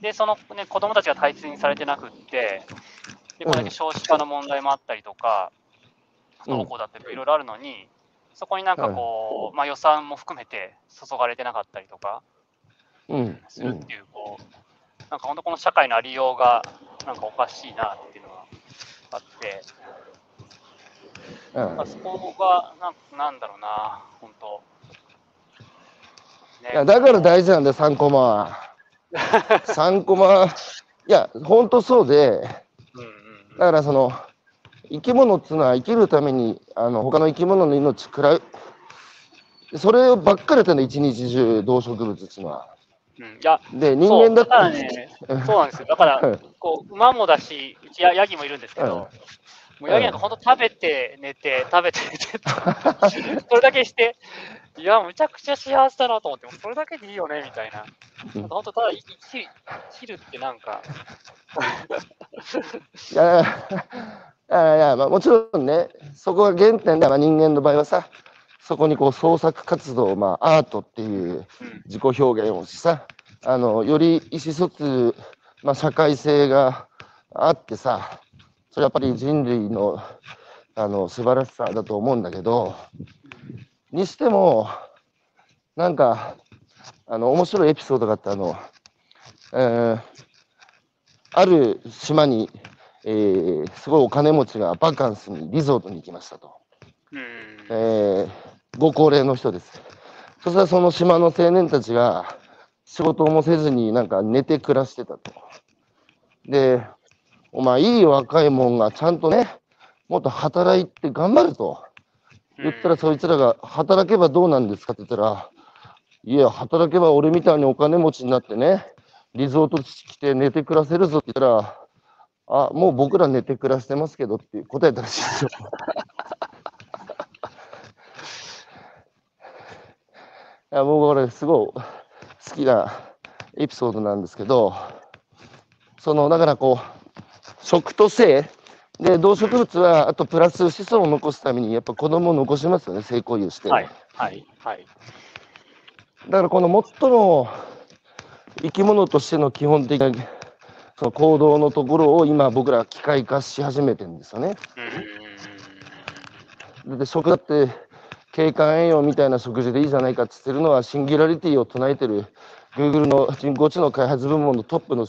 で、その、ね、子供たちが大切にされてなくって、でこれだけ少子化の問題もあったりとか、不登校だったりとかいろいろあるのに、そこになんかこう、まあ、予算も含めて注がれてなかったりとかうん。するっていう、こう、なんか本当この社会のありようが、なんかおかしいなっていうのはあって、うんあそこがなんなんだろうな、本当。ねいやだから大事なんだよ、3コマは。<laughs> 3コマ、いや、ほんとそうで、だからその、生き物っつうのは生きるために、あの他の生き物の命食らう。そればっかりやったんだ、一日中、動植物っつうのは。うんうん。いや、で、人間だっただからね、そうなんですよ。だから、<laughs> こう、馬もだし、うちやヤギもいるんですけど、もうヤギなんか本当食べて寝て、食べて寝て、<laughs> それだけして、いや、むちゃくちゃ幸せだなと思って、もうそれだけでいいよね、みたいな。うん本当、ただ生き生きるってなんか、<laughs> いやいやいや、まあ、もちろんね、そこが原点で、まあ、人間の場合はさ、そこにこう創作活動、まあ、アートっていううん。自己表現をしさ、あのより意思疎通、まあ、社会性があってさ、それやっぱり人類のあの素晴らしさだと思うんだけど、にしても、なんか、あの面白いエピソードがあって、あの、えーある島に、えーすごいお金持ちがバカンスにリゾートに行きましたと。うん、えーご高齢の人です。そしたらその島の青年たちが仕事もせずになんか寝て暮らしてたと。で、お前いい若いもんがちゃんとね、もっと働いて頑張ると言ったらそいつらが働けばどうなんですかって言ったら、いや、働けば俺みたいにお金持ちになってね、リゾート地来て寝て暮らせるぞって言ったら、あ、もう僕ら寝て暮らしてますけどって答えたらしいですよ。<laughs> いや僕これすごい好きなエピソードなんですけどそのだからこう食と性で動植物はあとプラス子孫を残すためにやっぱ子供を残しますよね性行為をして、はい、はい、はい。だからこの最も生き物としての基本的なその行動のところを今僕らは機械化し始めてるんですよね。うんで食だって景観栄養みたいな食事でいいじゃないかって言ってるのはシンギュラリティを唱えてる Google の人工知能開発部門のトップの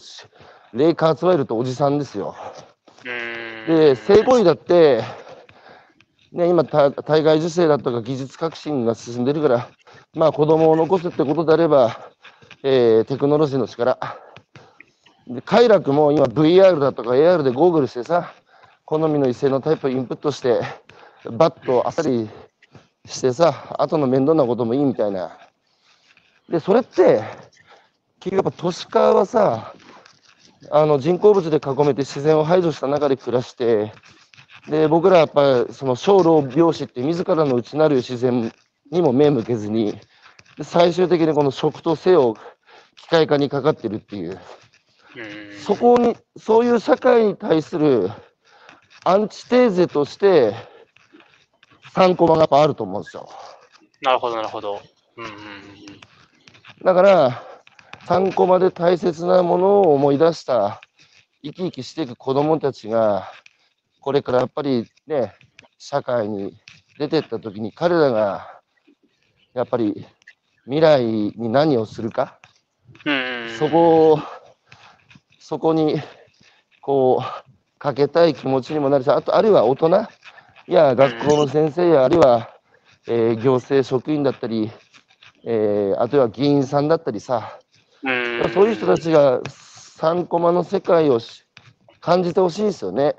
レイ・カーツワイルとおじさんですよ。うん。で性行為だって、ね、今た体外受精だとか技術革新が進んでるからまあ子供を残すってことであれば、えーテクノロジーの力。で快楽も今 VR だとか AR でゴーグルしてさ好みの異性のタイプをインプットしてバッとあっさりしてさ後の面倒なこともいいみたいな。でそれって結局やっぱ都市化はさあの人工物で囲めて自然を排除した中で暮らしてで僕らやっぱりその小老病死って自らの内なる自然にも目向けずにで最終的にこの食と性を機械化にかかってるっていううんそこにそういう社会に対するアンチテーゼとして3コマがやっぱあると思うんですよ。なるほど、なるほど。うんうんうんだから3コマで大切なものを思い出した生き生きしていく子どもたちがこれからやっぱりね社会に出てった時に彼らがやっぱり未来に何をするかそこをそこにこうかけたい気持ちにもなるしあとあるいは大人いや学校の先生やあるいは、えー行政職員だったり、えーあとは議員さんだったりさうんそういう人たちが3コマの世界をし感じてほしいですよね。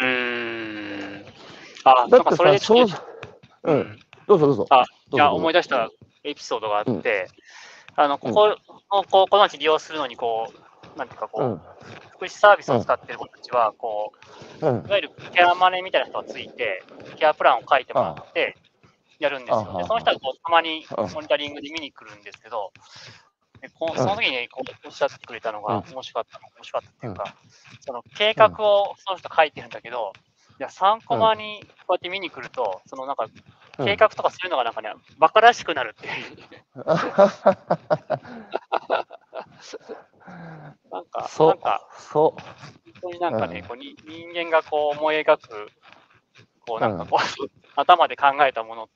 うーん。あ、だってさ、それでちょっそうと、うん、どうぞどうぞ。あ、いや、どうぞどうぞ。思い出したエピソードがあって、あの、ここの、こう、この町利用するのに、こう、なんていうか、こう、うん、福祉サービスを使ってる子たちは、こう、うん。い、わゆるケアマネーみたいな人がついて、ケアプランを書いてもらって、やるんですよ。で、その人はこうたまにあモニタリングで見に来るんですけど、でこうその時にこうおっしゃってくれたのがうん。面白かったの、面白かったっていうか、その計画をその人書いてるんだけど、いや、3コマにこうやって見に来ると、そのなんか、うん。計画とかそういうのがなんかね、バカらしくなるっていう。<laughs> なんか、そう。なんか、そう。本当になんかね、うん。こうに人間がこう思い描く、こうなんかこう、頭で考えたもの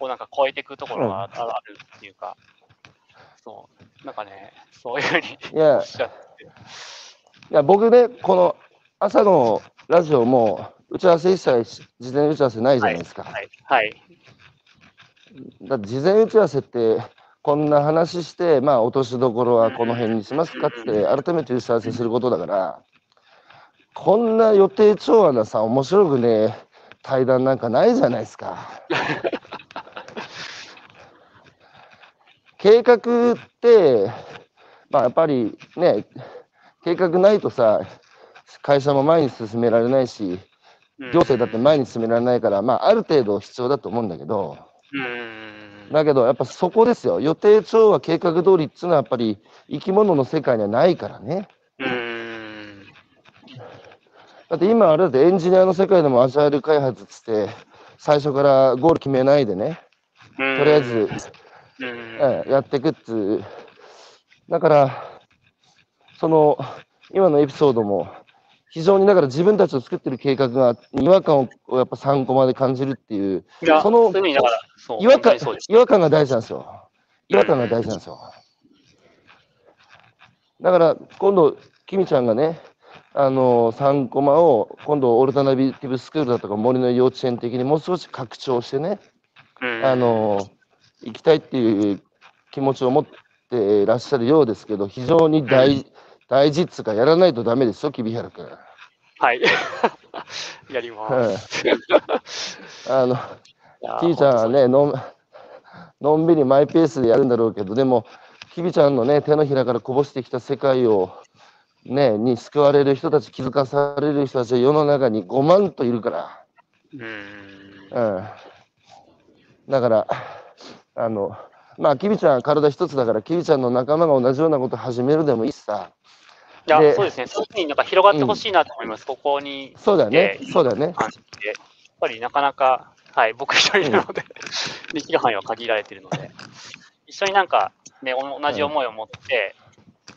をなんか超えていくところがああるっていうか、そう、なんかね、そういうふうにいやおっしゃって、いや僕ね、この朝のラジオも打ち合わせ一切し事前打ち合わせないじゃないですか。はい。はい。だ事前打ち合わせって、こんな話して、まあ、落としどころはこの辺にしますかって、改めて打ち合わせすることだから、こんな予定調和なさ、面白くね、対談なんかないじゃないですか。<laughs> 計画って、まあ、やっぱりね、計画ないとさ、会社も前に進められないし、行政だって前に進められないから、まあ、ある程度必要だと思うんだけど、うん。だけど、やっぱそこですよ。予定調和計画通りっていうのはやっぱり生き物の世界にはないからね。うん。だって今あれだってエンジニアの世界でもアジャイル開発っつって最初からゴール決めないでね、ととりあえず、うん。ええやっていくっつう。だから、その今のエピソードも非常にだから自分たちの作ってる計画が違和感をやっぱ3コマで感じるっていうその違和感。違和感が大事なんですよ。違和感が大事なんですよ。だから今度、キミちゃんがね、あの3コマを今度、オルタナビティブスクールだとか森の幼稚園的にもう少し拡張してね、うんあの行きたいっていう気持ちを持っていらっしゃるようですけど、非常に大,、大事っつうか、やらないとダメですよ、キビハル君。はい。<laughs> やります。あのいやキビちゃんは本ねのん、のんびりマイペースでやるんだろうけど、でも、キビちゃんのね、手のひらからこぼしてきた世界を、ね、に救われる人たち、気づかされる人たちは世の中に5万といるから。うん。うん。だから、あの、まあ、キビちゃんは体一つだから、キビちゃんの仲間が同じようなこと始めるでもいいしさ。いや、でそうですね。そういうふうになんか広がってほしいなと思います。ここにそうだよねえ。えそうだよね。やっぱりなかなか、はい、僕一人なので、<laughs> できる範囲は限られているので、一緒になんか、ね、お同じ思いを持って、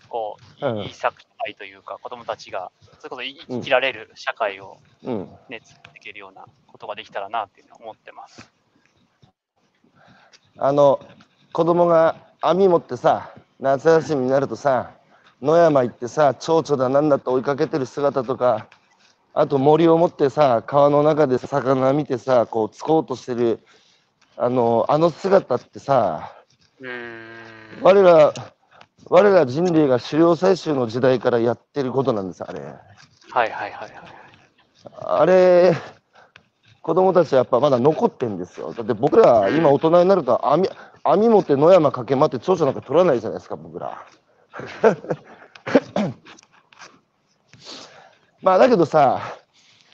こう、うんいい社会というか、子供たちが、それこそ生き生きられる社会をうん。ね、作っていけるようなことができたらなっていうのは思ってます。あの、子供が網持ってさ、夏休みになるとさ、野山行ってさ、蝶々だなんだって追いかけてる姿とか、あと森を持ってさ、川の中で魚見てさ、こう、つこうとしてる、あの、あの姿ってさ。我ら、我ら人類が狩猟採集の時代からやってることなんです、あれ。はいはいはいはい。あれ、子供たちはやっぱまだ残ってんですよ。だって僕ら今大人になると網網持って野山駆け回って蝶々なんか取らないじゃないですか、僕ら。<laughs> まあだけどさ、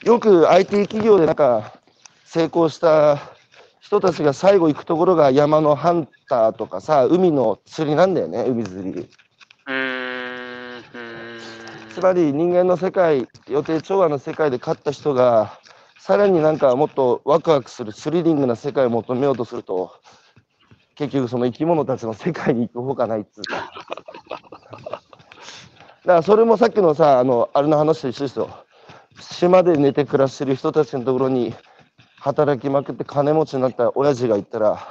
よく IT 企業でなんか成功した人たちが最後行くところが山のハンターとかさ、海の釣りなんだよね、海釣り。つまり人間の世界、予定調和の世界で勝った人が、さらになんかもっとワクワクするスリリングな世界を求めようとすると、結局その生き物たちの世界に行くほかないっつうか。だからそれもさっきのさ、あの、あれの話と一緒ですよ。島で寝て暮らしてる人たちのところに働きまくって金持ちになった親父が行ったら、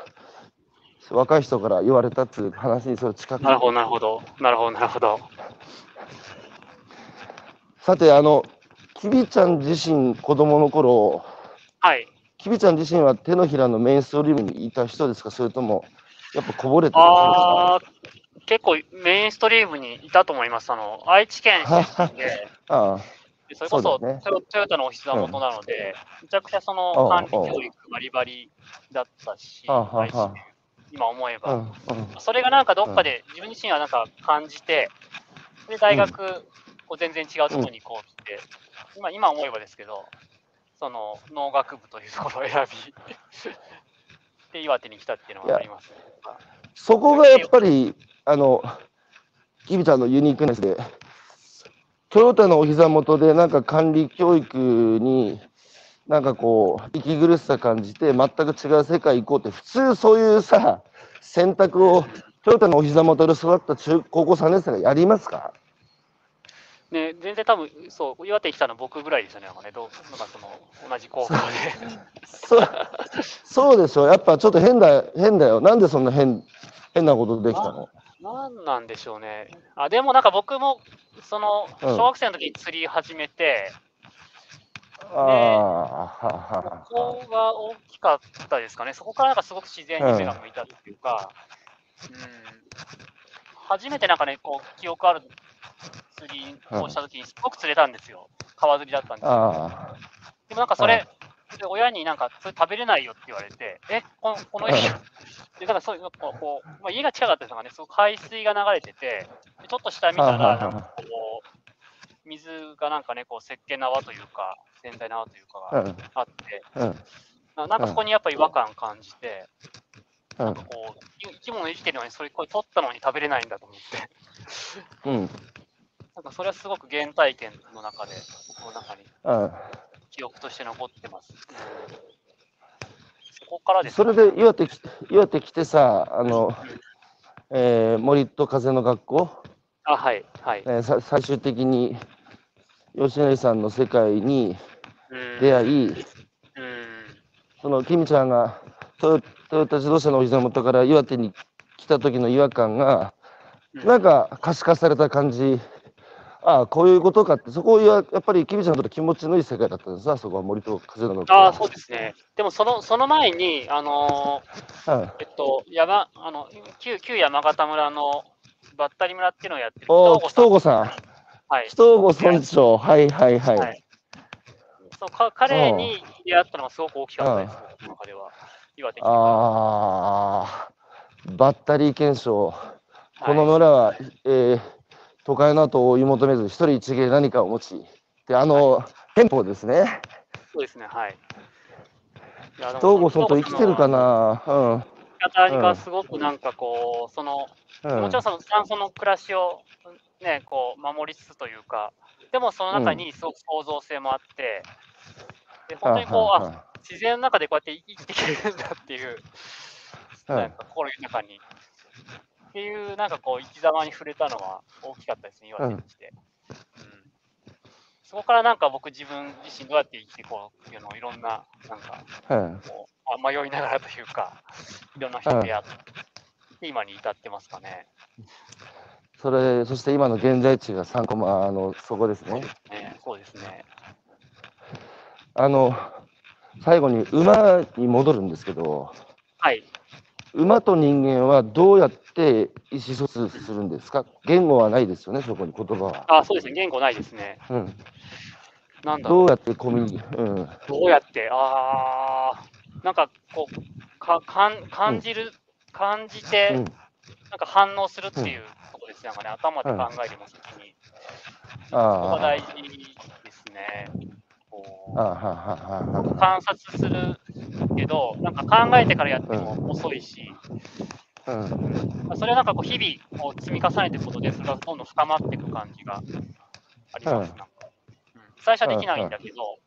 若い人から言われたっていう話にそれ近くなるほど、なるほど。なるほど、なるほど。さて、あの、きびちゃん自身、子供の頃、はい。きびちゃん自身は手のひらのメインストリームにいた人ですか、それとも、やっぱこぼれてたああ、結構メインストリームにいたと思います。あの、愛知県出身で、<laughs> あでそれこそね。トヨタのお膝元なので、めちゃくちゃそうんの管理教育バリバリだったし、今思えあ、うば、ん、うん、それがなんかどっかで自分自身はなんか感じて、で、大学、こう全然違うところに行こうって、今、今思えばですけど、その農学部というところを選び、<laughs> で、岩手に来たっていうのはありますね。そこがやっぱり、あの、きびちゃんのユニークネスで、トヨタのお膝元で、なんか管理教育に、なんかこう、息苦しさ感じて、全く違う世界行こうって、普通そういうさ、選択を、トヨタのお膝元で育った中高校3年生がやりますか？ね、全然多分、そう、岩手に来たの僕ぐらいですよね、なんかね、どうなんかその、同じ高校で。そうそうでしょ、やっぱちょっと変だ変だよ、なんでそんな変変なことできたの？なんなんでしょうね。あ、でもなんか僕も、その、うん小学生の時に釣り始めて、ああ、ははそこが大きかったですかね。そこからなんかすごく自然に目が向いたっていうか、うん、初めてなんかね、こう、記憶ある釣りをしたときに、すごく釣れたんですよ。川釣りだったんですよ。あでもなんかそれ、で親になんか、それ食べれないよって言われて、え、このこの家、で、なんかそういう、こう、こうまあ、家が近かったですがね、すごく海水が流れてて、でちょっと下見たら、なんかこう、水がなんかね、こう、石鹸の泡というか、洗剤の泡というかがん、あって、うん、ななんかそこにやっぱ違和感感じて、うん、こう、生き物生きてるのに、それ、これ取ったのに食べれないんだと思って、うん、なんかそれはすごく原体験の中で、僕の中にうん。記憶として残ってます。うんそこからですそかれで岩手き、岩手来てさ、あの、えー森と風の学校、あ、はい、はい。えーさ最終的に吉成さんの世界にうん出会い、うん。そのキミちゃんがトヨトヨタ自動車のお膝元から岩手に来た時の違和感が、うんなんか可視化された感じ、ああ、こういうことかって、そこはやっぱりキミちゃんにとって気持ちのいい世界だったんですさ、そこは森と風の。ああ、そうですね。でもその、その前に、あのーはいえっと、山、あの、旧、旧山形村のバッタリ村っていうのをやってるおー、北北郷さん。はい。北郷村長、はいはいはい。はいそうか彼に出会ったのがすごく大きかったです、僕の中では。岩手に。ああ、バッタリー検証。はいこの村は、えー都会の後を追い求めず、一人一芸何かを持ち、で、あの、憲法ですね。そうですね、はい。東郷さんと生きてるかな？うん。方がすごくなんかこう、その、うんもちろんその山村の暮らしをね、こう守りつつというか、でもその中にすごく創造性もあって、で本当にこう、はあはあ自然の中でこうやって生きていけるんだっていう、はいなんか心豊かに。っていう、なんかこう、生き様に触れたのは大きかったですね、岩手に来て。うんそこからなんか僕自分自身どうやって生きていこうっていうのをいろんな、なんかはいこう、まあ迷いながらというか、<laughs> いろんな人に出会って、今に至ってますかね。それ、そして今の現在地が3コマ、あの、そこですね。ねそうですね。あの、最後に馬に戻るんですけど、はい。馬と人間はどうやって意思疎通するんですか？言語はないですよね、そこに言葉は。あ、そうですね。言語ないですね。うん。なんだ。どうやってコミュニうん。どうやって、あー、なんかこう、かかん感じる、感じて、うん。なんか反応するっていうところですね。なんかね、頭で考えてます時に。ここがあ大事ですね。こう観察するけど、なんか考えてからやっても遅いし、あ。うん。それはなんかこう日々こう積み重ねていくことで、それがどんどん深まっていく感じがあります。うんなんかうん最初はできないんだけど、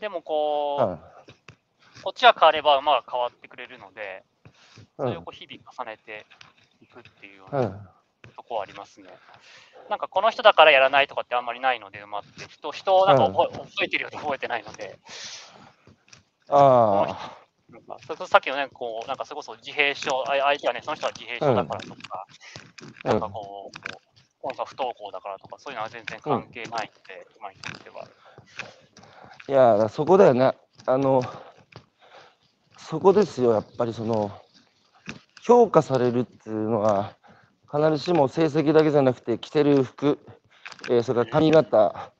でもこう、はこっちが変われば馬が変わってくれるので、それをこう日々重ねていくっていうようう。なんとこはありますね。なんかこの人だからやらないとかってあんまりないので、馬って人人をなんか覚え,、覚えてるように覚えてないので、あなんかそれさっきのね、こうなんかそれこそ自閉症、あ相手はね、その人は自閉症だからとか、あ。なんかこう、こうなんか不登校だからとか、そういうのは全然関係ないので、今にとっては。いや、そこだよね。あの、そこですよ、やっぱりその、評価されるっていうのは、必ずしも成績だけじゃなくて、着てる服、えーそれから髪型、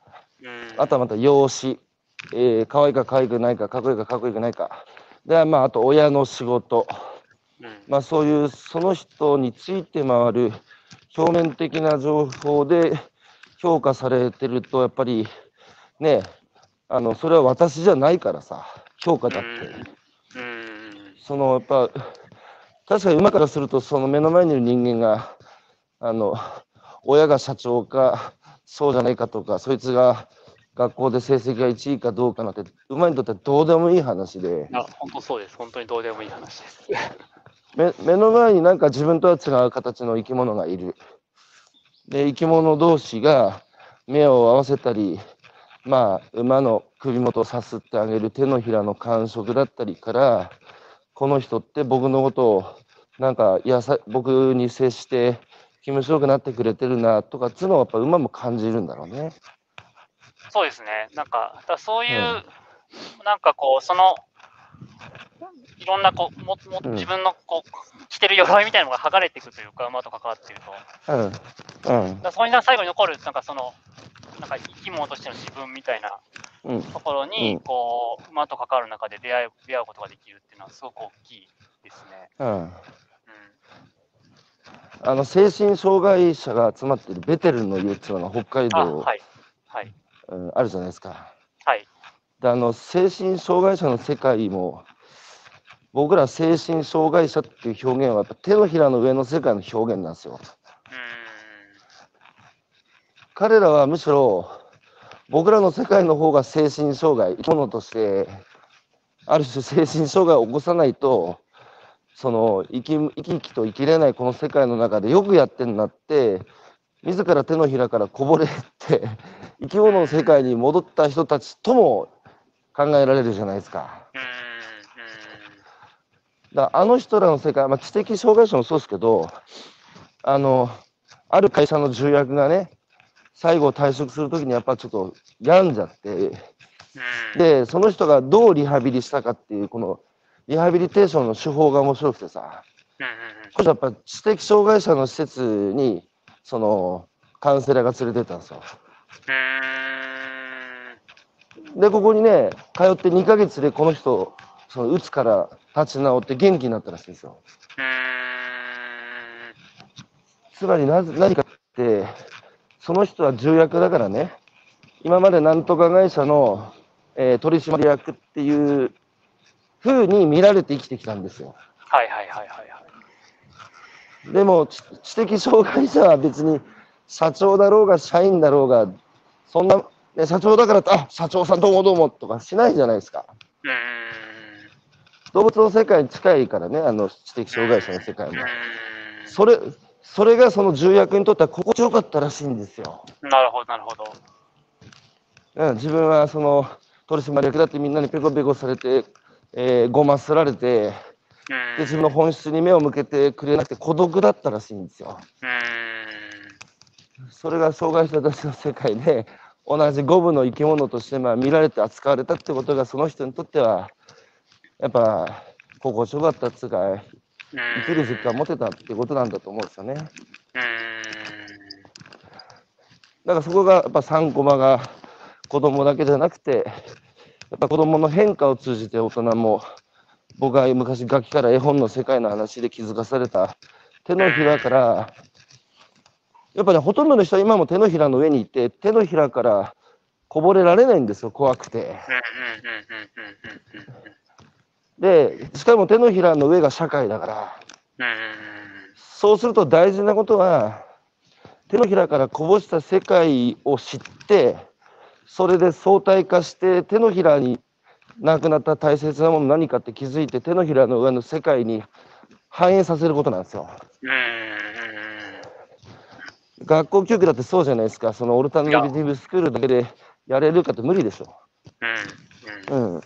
うん。あとはまた容姿、えー可愛いか可愛くないか、かっこいいかかっこよくないか。で、まあ、あと親の仕事、うん。まあ、そういうその人について回る表面的な情報で評価されてると、やっぱりね、あのそれは私じゃないからさ、評価だって。うん。そのやっぱ、確かに馬からすると、その目の前にいる人間が、あの親が社長か、そうじゃないかとか、そいつが学校で成績が1位かどうかなんて、馬にとってはどうでもいい話で。あ本当そうです。本当にどうでもいい話です。目目の前になんか自分とは違う形の生き物がいる。で、生き物同士が目を合わせたり、まあ、馬の首元をさすってあげる手のひらの感触だったりから、この人って僕のことを、なんかやさ僕に接して気持ちよくなってくれてるなとかっていうのはやっぱ馬も感じるんだろうね。そうですね。なんか、だそういう、うんなんかこう、その、いろんなこうももうん自分のこう着てる鎧みたいなのが剥がれていくというか、馬と関わっていると。うん。うん。らそこに最後に残る、なんかその、なんか生き物としての自分みたいなうん。ところに、うんこう、馬と関わる中で出会う出会うことができるっていうのはすごく大きいですね。うん。うん。あの、精神障害者が集まっているベテルの家っていうのが北海あ、道、はい。はい。うん、あるじゃないですか。はい。で、あの、精神障害者の世界も、僕ら精神障害者っていう表現はやっぱ手のひらの上の世界の表現なんですよ。う彼らはむしろ僕らの世界の方が精神障害生き物としてある種精神障害を起こさないとその生き生き生きと生きれないこの世界の中でよくやってんなって自ら手のひらからこぼれて <laughs> 生き物の世界に戻った人たちとも考えられるじゃないですか。だあの人らの世界、まあ、知的障害者もそうですけどあのある会社の重役がね最後退職するときにやっぱちょっと病んじゃってうん。でその人がどうリハビリしたかっていうこのリハビリテーションの手法が面白くてさうん。これやっぱ知的障害者の施設にそのカウンセラーが連れてったんですよ。うん。でここにね通って2ヶ月でこの人そのうつから立ち直って元気になったらしいんですよ。うん。つまりなぜ何かってその人は重役だからね今までなんとか会社の、えー取締役っていう風に見られて生きてきたんですよはいはいはいはいはい。でも知知的障害者は別に社長だろうが社員だろうがそんな、ね、社長だからあ社長さんどうもどうもとかしないじゃないですかうん。動物の世界に近いからねあの知的障害者の世界もうん。それそれがその重役にとっては心地よかったらしいんですよなるほど、なるほど。うん、自分はその取締役だってみんなにペコペコされて、えーごますられてうん。で自分の本質に目を向けてくれなくて孤独だったらしいんですよ。うん。それが障害者たちの世界で同じ五分の生き物としてまあ見られて扱われたってことがその人にとってはやっぱ心地よかったっつうか生きる実感持てたってことなんだと思うんですよね。だからそこがやっぱ3コマが子供だけじゃなくてやっぱ子供の変化を通じて大人も僕が昔ガキから絵本の世界の話で気づかされた手のひらからやっぱねほとんどの人は今も手のひらの上にいて手のひらからこぼれられないんですよ怖くて。でしかも手のひらの上が社会だからそうすると大事なことは手のひらからこぼした世界を知ってそれで相対化して手のひらになくなった大切なもの何かって気づいて手のひらの上の世界に反映させることなんですよ。学校教育だってそうじゃないですかそのオルタナティブスクールだけでやれるかって無理でしょ。うん。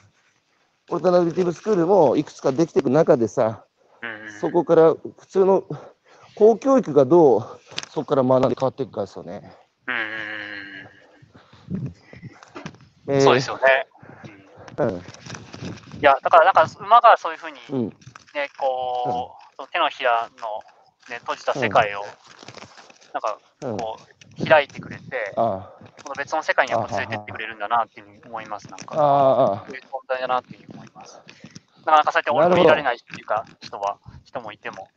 オルタナティブスクールもいくつかできていく中でさそこから普通の公教育がどうそこから学んで変わっていくかですよね。えーそうですよね。うんいや、だからなんか馬がそういうふうにうんね、こう、その手のひらの、ね、閉じた世界を、なんかうんこう、開いてくれて、あこの別の世界にやっぱ連れてってくれるんだなっていうふうに思います、なんあか。ああそういう存在だなっていうふうに思います。なかなかそうやって俺も見られないっていうか、人は、人もいても。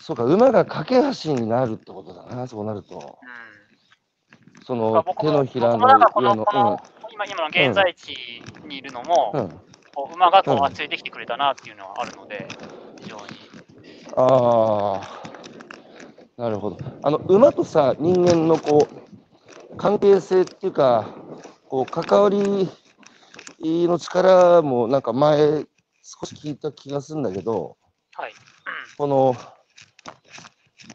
そうか馬が架け橋になるってことだなそうなるとうん。そうん、の手のひらの上の今今の現在地にいるのも、うん。うん。こう馬がこう、うんあ連れてきてくれたなっていうのはあるので、非常に。ああなるほど。あの馬とさ人間のこう関係性っていうかこう関わりの力もなんか前少し聞いた気がするんだけどはい。この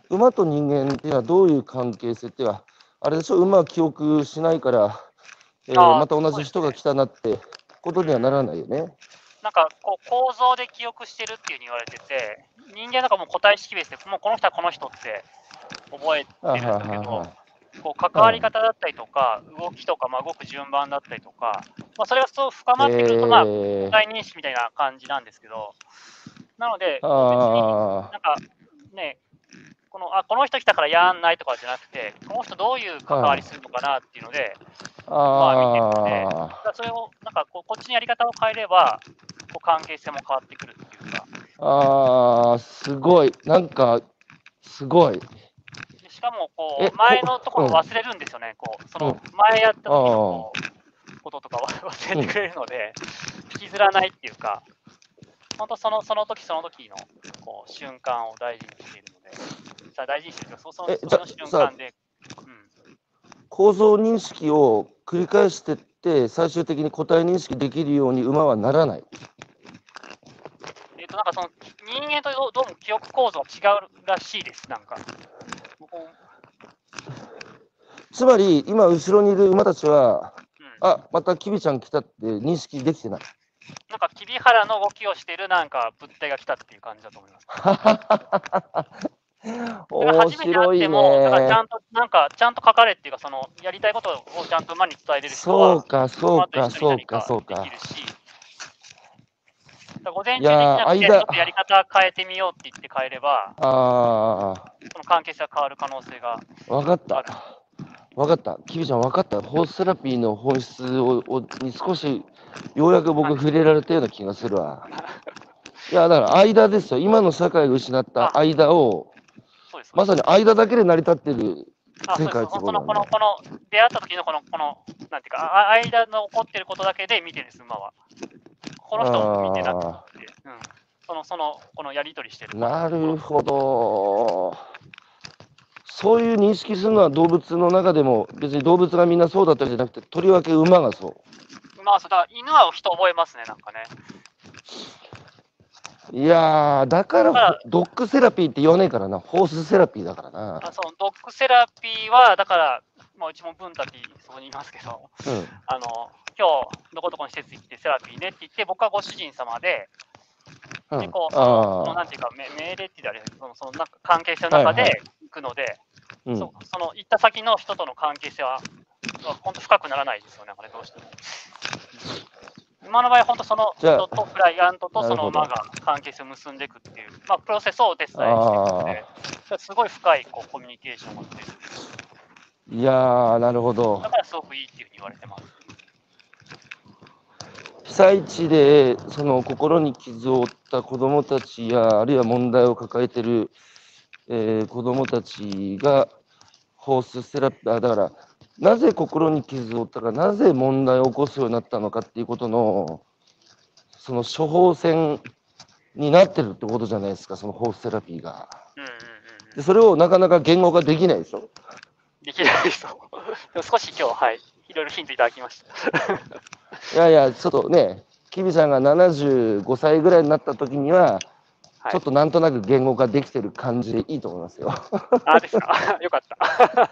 馬と人間っていうのはどういう関係性っていうかあれでしょ？馬は記憶しないから、えーまた同じ人が来たなってことにはならないよね。なんかこう構造で記憶してるっていうふうに言われてて、人間なんかもう個体識別で、もうこの人はこの人って覚えてあるんだけど、こう関わり方だったりとか、動きとか、まあ、動く順番だったりとか、まあ、それがそう深まってくると、まあ、え個体認識みたいな感じなんですけど、なので、別にあなんかね、このあこの人来たからやんないとかじゃなくて、この人どういう関わりするのかなっていうので、あ、あだあ、からそれをなんかこうこっちのやり方を変えれば、こう関係性も変わってくるっていうか、ああ、すごい。なんか、すごい。でしかもこえう前のところうん忘れるんですよね、こうそうん。の前やった時のこととかは忘れてくれるので、引きずらないっていうか、本当そのその時その時のこう瞬間を大事にしているので、さあ大事にしてるけど、そその瞬間で、うん、構造認識を繰り返してって、最終的に個体認識できるように馬はならない。えっ、となんかその人間とどうどうも記憶構造が違うらしいです、なんか。こつまり、今、後ろにいる馬たちは、ううん、あまたキビちゃん来たって認識できてない。なんか桐原の動きをしているなんか物体が来たっていう感じだと思います。<laughs> 初めて会っても、だからちゃね。んと、なんか、ちゃんと書かれっていうか、その、やりたいことをちゃんと馬に伝えれる人はそう、か、そうか、そうか、そうか午前中いやーできなくて、間ちょっとやり方変えてみようって言って変えれば、ああ、その関係性が変わる可能性が、わかった。わかった。キビちゃん、わかった。ホースセラピーの本質ををに少し、ようやく僕触れられたような気がするわ。いや、だから間ですよ。今の社会が失った間を。まさに間だけで成り立ってる世界ってその、この、この、出会った時のこの、この、なんていうか、あ間の起こってることだけで見てるんです、馬は。この人も見てなくて、あうん。その、その、このやりとりしてる。ーなるほど。そういう認識するのは動物の中でも、別に動物がみんなそうだったりじゃなくて、とりわけ馬がそう。まあ、そうだ犬は人覚えますね、なんかね。いやー、だかだからら、ドッグセラピーって言わねえからな、ホースセラピーだからな。あそのドッグセラピーは、だから、まあ、うちも文太ってそこにいますけど、うん。あの、今日、どこどこの施設行ってセラピーねって言って、僕はご主人様で、うんでこう、そのああ、なんていうか、め命令って言ったらあれ、そのそのなんか関係性の中はいはで行くので、うんそその行った先の人との関係性は、本当深くならないですよね、これどうしても。馬の場合は本当その人とクライアントとその馬が関係性を結んでいくっていう、まあ、プロセスをお手伝いしていくので、すごい深いこうコミュニケーションを持ってる。いやー、なるほどだ。からすごくいいっていうふうに言われてます。被災地でその心に傷を負った子どもたちや、あるいは問題を抱えている、えー子どもたちがホースセラピー、あだから、なぜ心に傷を負ったか、なぜ問題を起こすようになったのかっていうことの、その処方箋になってるってことじゃないですか、そのホースセラピーが。うんうんうんうでん。それをなかなか言語化できないでしょ？できないです。<laughs> でも少し今日、はい、いろいろヒントいただきました。<laughs> いやいや、ちょっとね、キビさんが75歳ぐらいになった時には、はいちょっとなんとなく言語化できてる感じでいいと思いますよ。<laughs> あ、ですか。よかった。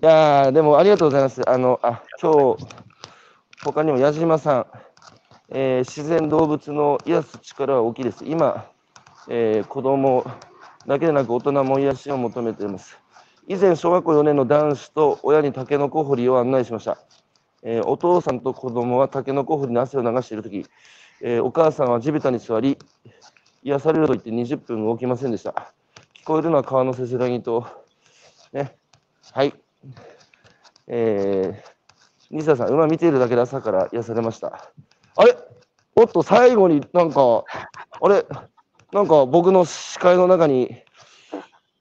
いやー、でもありがとうございます。あの、あ、今日、他にも矢島さん、えー自然動物の癒す力は大きいです。今、えー子供だけでなく大人も癒しを求めています。以前、小学校4年の男子と親にタケノコ掘りを案内しました。えーお父さんと子供はタケノコ掘りの汗を流しているとき、えーお母さんは地べたに座り、癒されると言って20分動きませんでした。こえるのは川のせせらぎと、ね、はい。えー、西田さん、馬見ているだけで朝から癒されました。あれ？おっと、最後になんか、あれ？なんか僕の視界の中に、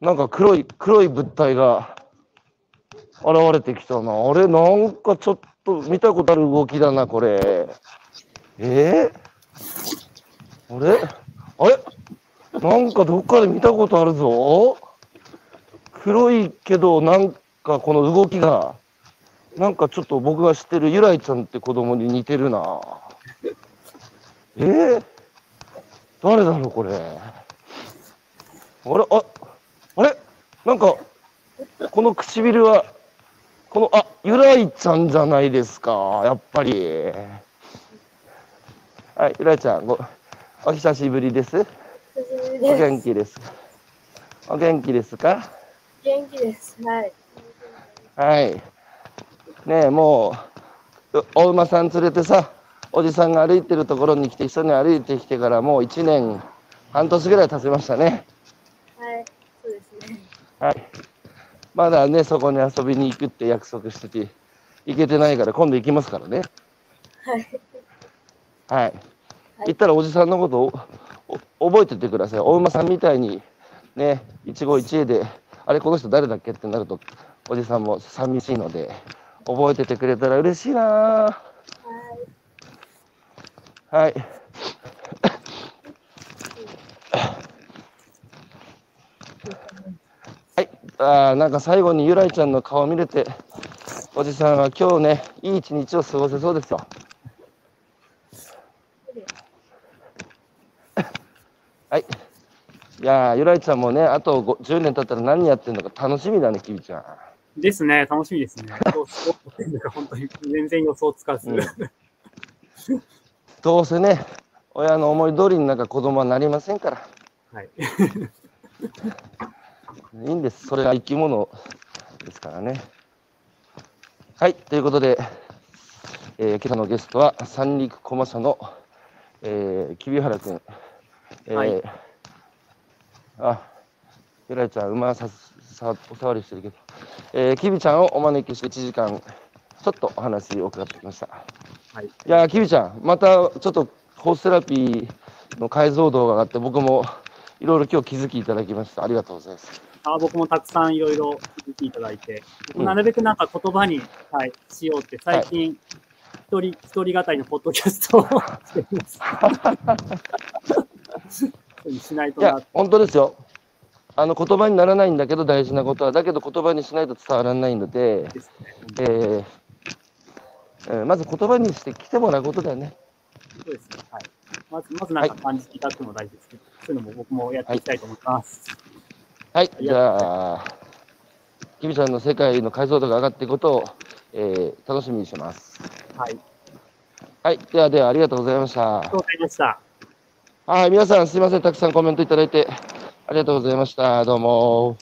なんか黒い、黒い物体が現れてきたな。あれ？なんかちょっと見たことある動きだな、これ。えー、あれ？あれ？なんかどっかで見たことあるぞ。黒いけど、なんかこの動きが、なんかちょっと僕が知ってるゆらいちゃんって子供に似てるな。え？ー、誰だろう、これ。あれ、あ、あれ？なんか、この唇は、この、あ、ゆらいちゃんじゃないですか、やっぱり。はい、ゆらいちゃん、ご、お久しぶりです。お元気ですかお元気ですか？元気です。はい。はい。ねえ、もう、うお馬さん連れてさ、おじさんが歩いてるところに来て、一緒に歩いてきてからもう1年、半年ぐらい経ちましたね。はい。そうですね。はい。まだね、そこに遊びに行くって約束してて、行けてないから今度行きますからね。はい。はい。行ったらおじさんのことをお覚えててください。お馬さんみたいに、ね、一期一会で、あれ、この人誰だっけってなると、おじさんも寂しいので、覚えててくれたら嬉しいなはい。はい。あなんか最後にゆらいちゃんの顔見れて、おじさんは今日ね、いい一日を過ごせそうですよ。はい。いやーゆらいちゃんもね、あとご10年経ったら何やってんのか楽しみだね、きびちゃん。ですね、楽しみですね。本当に全然予想つかず。うんどうせね、親の思い通りになんか子供はなりませんから。はい。<laughs> いいんです。それが生き物ですからね。はい。ということで、えー今朝のゲストは三陸駒社の、えー、木原君。えーはいあ、ゆらいちゃん、馬ささお触りしてるけど、えー、きびちゃんをお招きして1時間、ちょっとお話を伺ってきました。はい。いやー、きびちゃん、またちょっとホースセラピーの解像度が上がって、僕もいろいろ今日気づきいただきました。ありがとうございます。あ僕もたくさんいろいろ気づいていただいて、うんなるべくなんか言葉に、はい、しようって、最近、一人、一人語りのポッドキャストをしています。<laughs> しないといやな。、本当ですよ。あの言葉にならないんだけど大事なことは、だけど言葉にしないと伝わらないので、ですね。えーえーまず言葉にして来てもらうことだよね。そうですね。はい。まず、まずなんか感じていただくのも大事ですけど、そういうのも僕もやっていきたいと思います。はい、りがじゃあ、きびちゃんの世界の解像度が上がっていくことを、えー楽しみにしてます。はい。はい、ではではありがとうございました。ありがとうございました。はい、皆さんすいません、たくさんコメントいただいてありがとうございました。どうも。